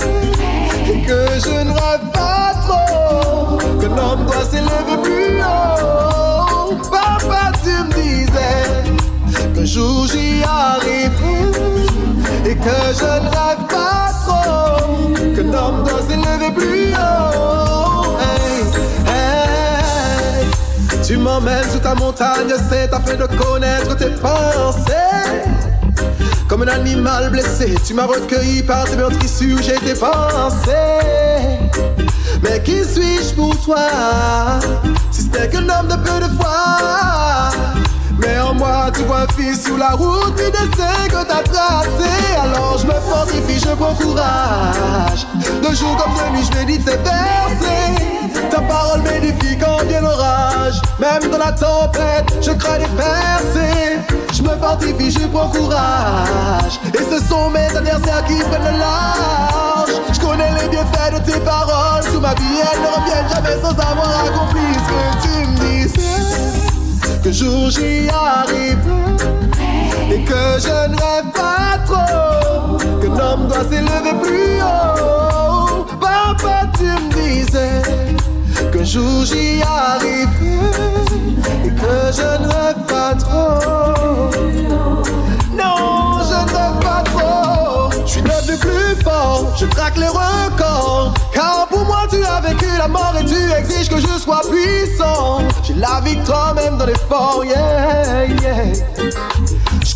Et que je ne rêve pas trop. Que l'homme doit s'élever plus haut. Papa, tu me disais que jour j'y arriverai. Et que je ne rêve pas trop Que l'homme doit s'élever plus haut. Tu m'emmènes sous ta montagne C'est afin de connaître tes pensées Comme un animal blessé Tu m'as recueilli par tes meurtrissures J'ai tes pensées Mais qui suis-je pour toi? Si ce n'est qu'un homme de peu de foi mais en moi, tu vois un fils sur la route du destin que t'as tracé. Alors je me fortifie, je prends courage. De jour comme de nuit, je médite tes versets. Ta parole m'édifie quand vient l'orage. Même dans la tempête, je crains des percées. Je me fortifie, je prends courage. Et ce sont mes adversaires qui prennent le large. Je connais les bienfaits de tes paroles. Sous ma vie, elles ne reviennent jamais sans avoir accompli ce que tu me disais que jour j'y arrive et que je ne rêve pas trop que l'homme doit s'élever plus haut. Papa, tu me disais que jour j'y arrive que je ne rêve pas trop. Non, je ne rêve pas trop. Je suis devenu plus fort, je traque les records. Car pour moi, tu as vécu la mort et tu exiges que je sois puissant. J'ai la victoire même dans l'effort, yeah, yeah.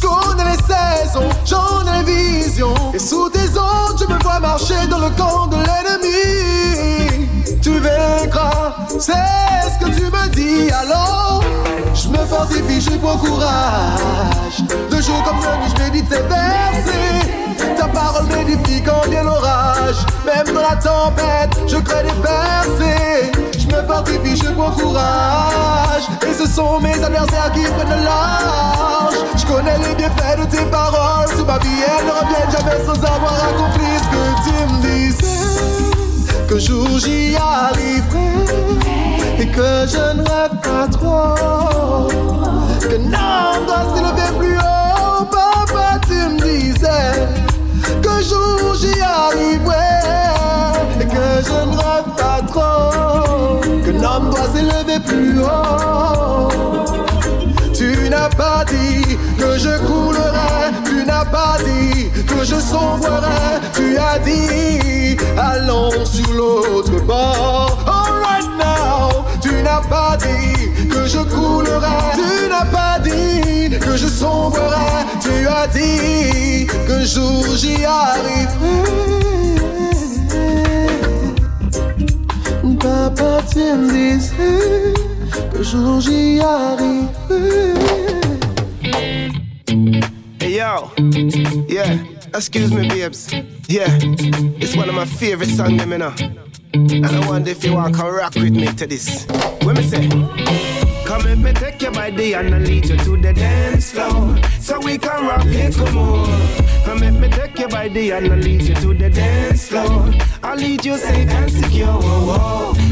Connais les saisons, j'en ai les visions. Et sous tes ordres, je me vois marcher dans le camp de l'ennemi. Tu vaincras, c'est ce que tu me dis alors. Je me fortifie, je prends courage. De jour comme de nuit, je médite tes versets. Parole m'édifie quand vient l'orage. Même dans la tempête, je crée des percées. Je me fortifie, je prends courage. Et ce sont mes adversaires qui prennent le large. Je connais les bienfaits de tes paroles. Sous ma vie, elles ne reviennent jamais sans avoir accompli ce que tu me disais. Que jour j'y arriverai et que je ne rêve pas trop. Que l'homme doit s'élever plus haut. Papa, tu me disais que jour j'y arriverai et que je ne rêve pas trop, que l'homme doit s'élever plus haut. Tu n'as pas dit que je coulerais, tu n'as pas dit que je sombrerais, tu as dit allons sur l'autre bord. Oh, right now, tu n'as pas dit que je coulerais, tu n'as pas dit sombrerai. Tu as dit que jour j'y arriverai. Papa, tu me disais que jour j'y arriverai. Hey yo, yeah, excuse me, babes. Yeah, it's one of my favorite songs, you know. And I wonder if you want to rock with me to this. Me say? Come let me take you by the hand and lead you to the dance floor. So we can rock little more Come let me take you by the hand and lead you to the dance floor. I'll lead you safe and secure.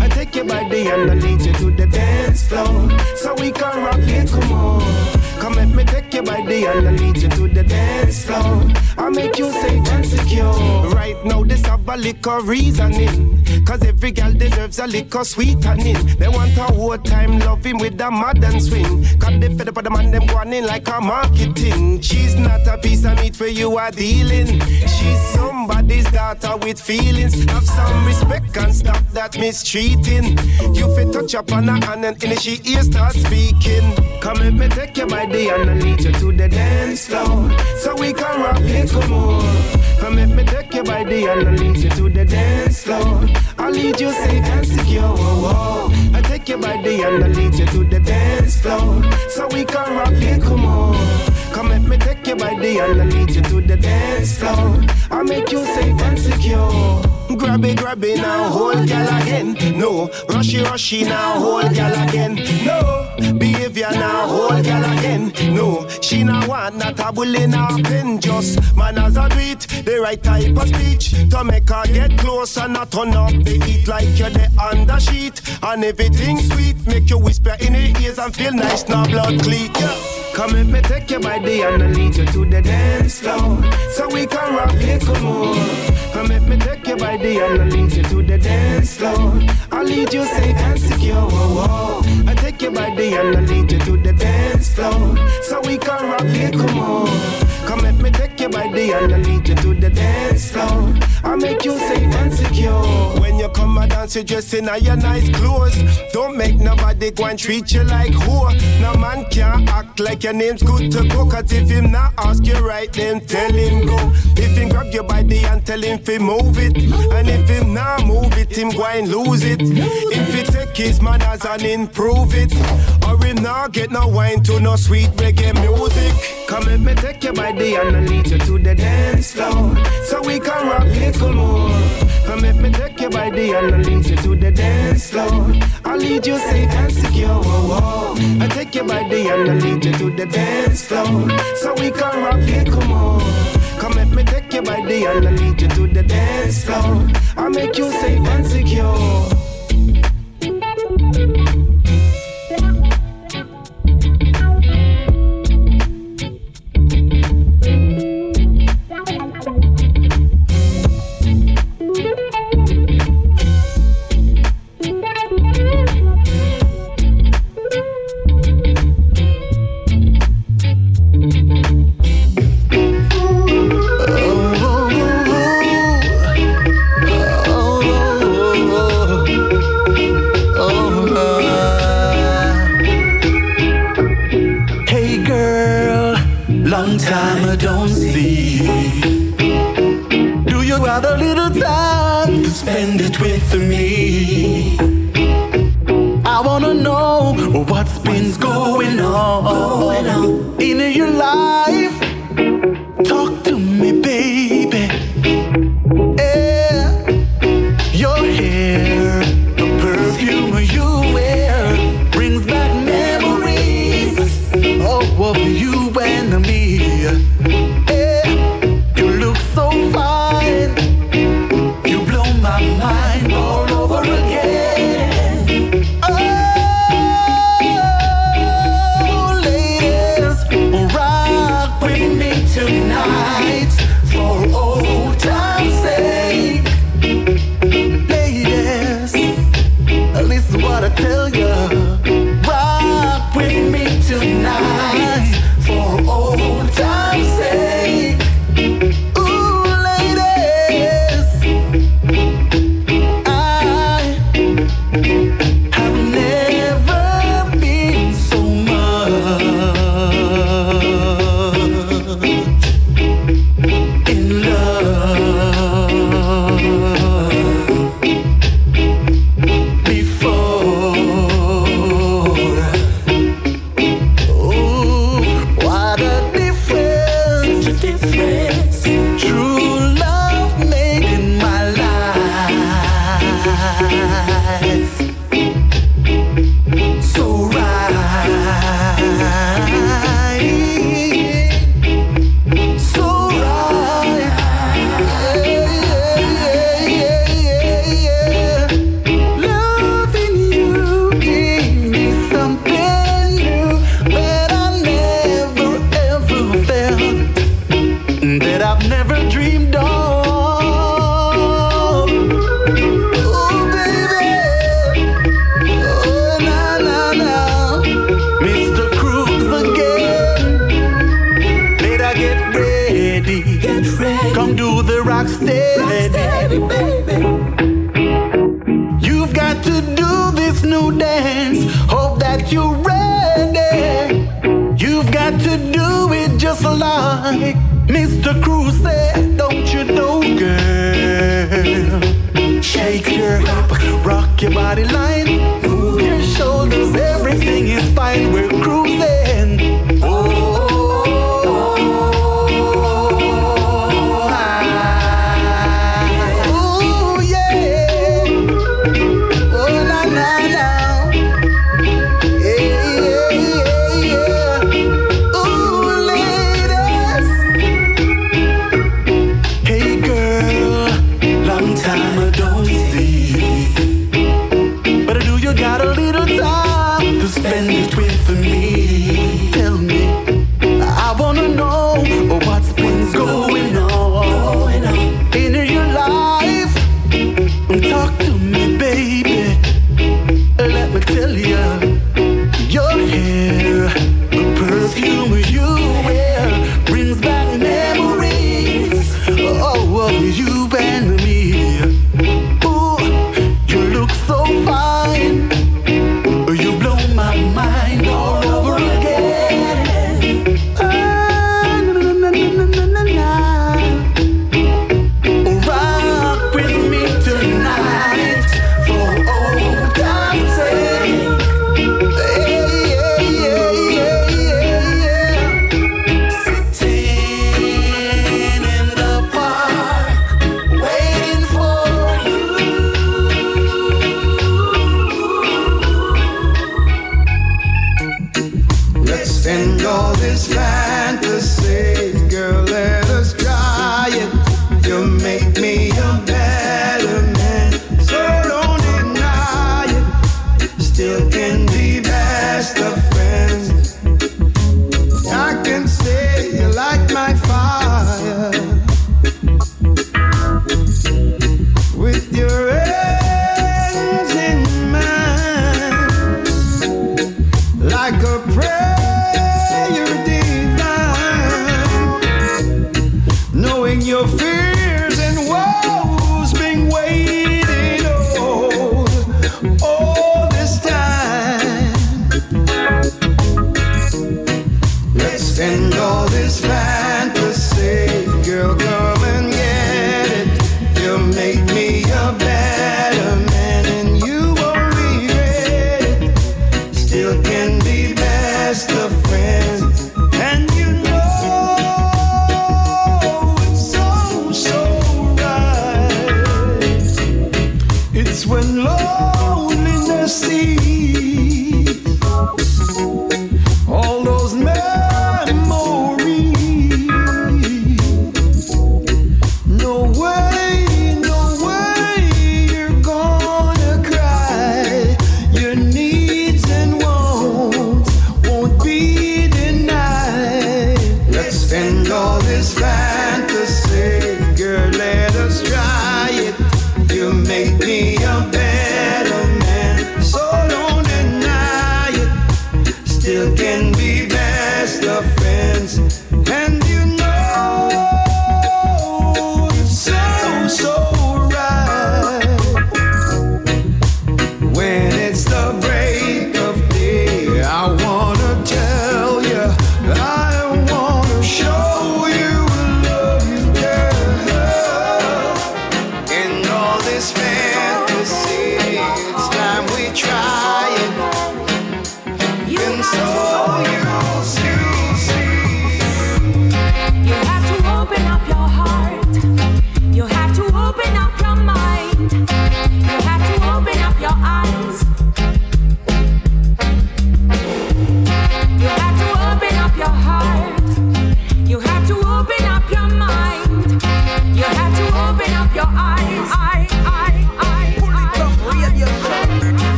I take you by the hand and lead you to the dance floor. So we can rock little more Come let me take you by the hand and lead you to the dance floor. I'll make you safe and secure. Right now this have a little reasoning. Cause every girl deserves a little sweetening They want a whole time loving with a modern swing. Cause they fed up of the man them going in like a marketing. She's not a piece of meat for you are dealing. She's somebody's daughter with feelings. Have some respect and stop that mistreating. You fit touch up on her hand and in she ear start speaking. Come let me take you by the hand and lead you to the dance floor. So we can rock little more. Come let me take you by the hand and lead you to the dance floor. I'll lead you safe and secure whoa, whoa. I take you by the hand and lead you to the dance floor. So we can rock little more Come let me take you by the hand and lead you to the dance floor I'll make you safe and secure Grab it, grab it now, hold gal again. No, rushy, rushy now, hold gal again. No, behavior now, hold gal again. No, she not want not a bully now pen. Just manners a do it, the right type of speech to make her get close and not turn up the heat like you're the under sheet. And everything sweet, make you whisper in her ears and feel nice now blood clean. Yeah. Come let me take you by the hand and lead you to the dance floor So we can rock little more Come let me take you by the hand and lead you to the dance floor I'll lead you safe and secure whoa, whoa. I take you by the hand and lead you to the dance floor So we can rock it, come on. Come let me take you by the hand and lead you to the dance floor I'll make you safe and secure. When you come and dance you dress in your nice clothes. Don't make nobody go and treat you like whore. No man can't act like your name's good to go. Cause if him not ask you right then tell him go. If him grab you by the hand tell him fi move it. And if him not move it him go and lose it. If he take his manners and improve it. Or him not get no wine to no sweet reggae music. Come let me take you by the hand and lead you to the dance floor. So we can rock little more. Me take you by the hand and lead you to the dance floor. I'll lead you safe and secure. I take you by the hand and lead you to the dance floor. So we can rock little more Come let me take you by the hand and lead you to the dance floor. I'll make you safe and secure going on in your life.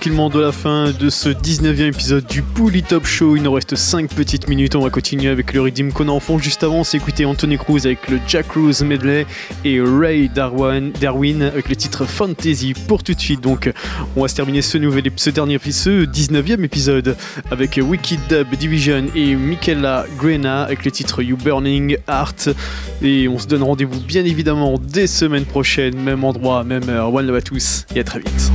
tranquillement de la fin de ce 19e épisode du Pouli Top Show. Il nous reste 5 petites minutes. On va continuer avec le rythme qu'on a en fond. Juste avant, on s'est écouté Anthony Cruz avec le Jack Cruz medley et Ray Darwin, Darwin avec le titre Fantasy pour tout de suite. Donc, on va se terminer ce, nouvel, ce dernier ce 19e épisode avec Wicked Dub Division et Michaela Grena avec le titre You Burning Heart. Et on se donne rendez-vous bien évidemment des semaines prochaines, même endroit, même heure. One love à tous et à très vite.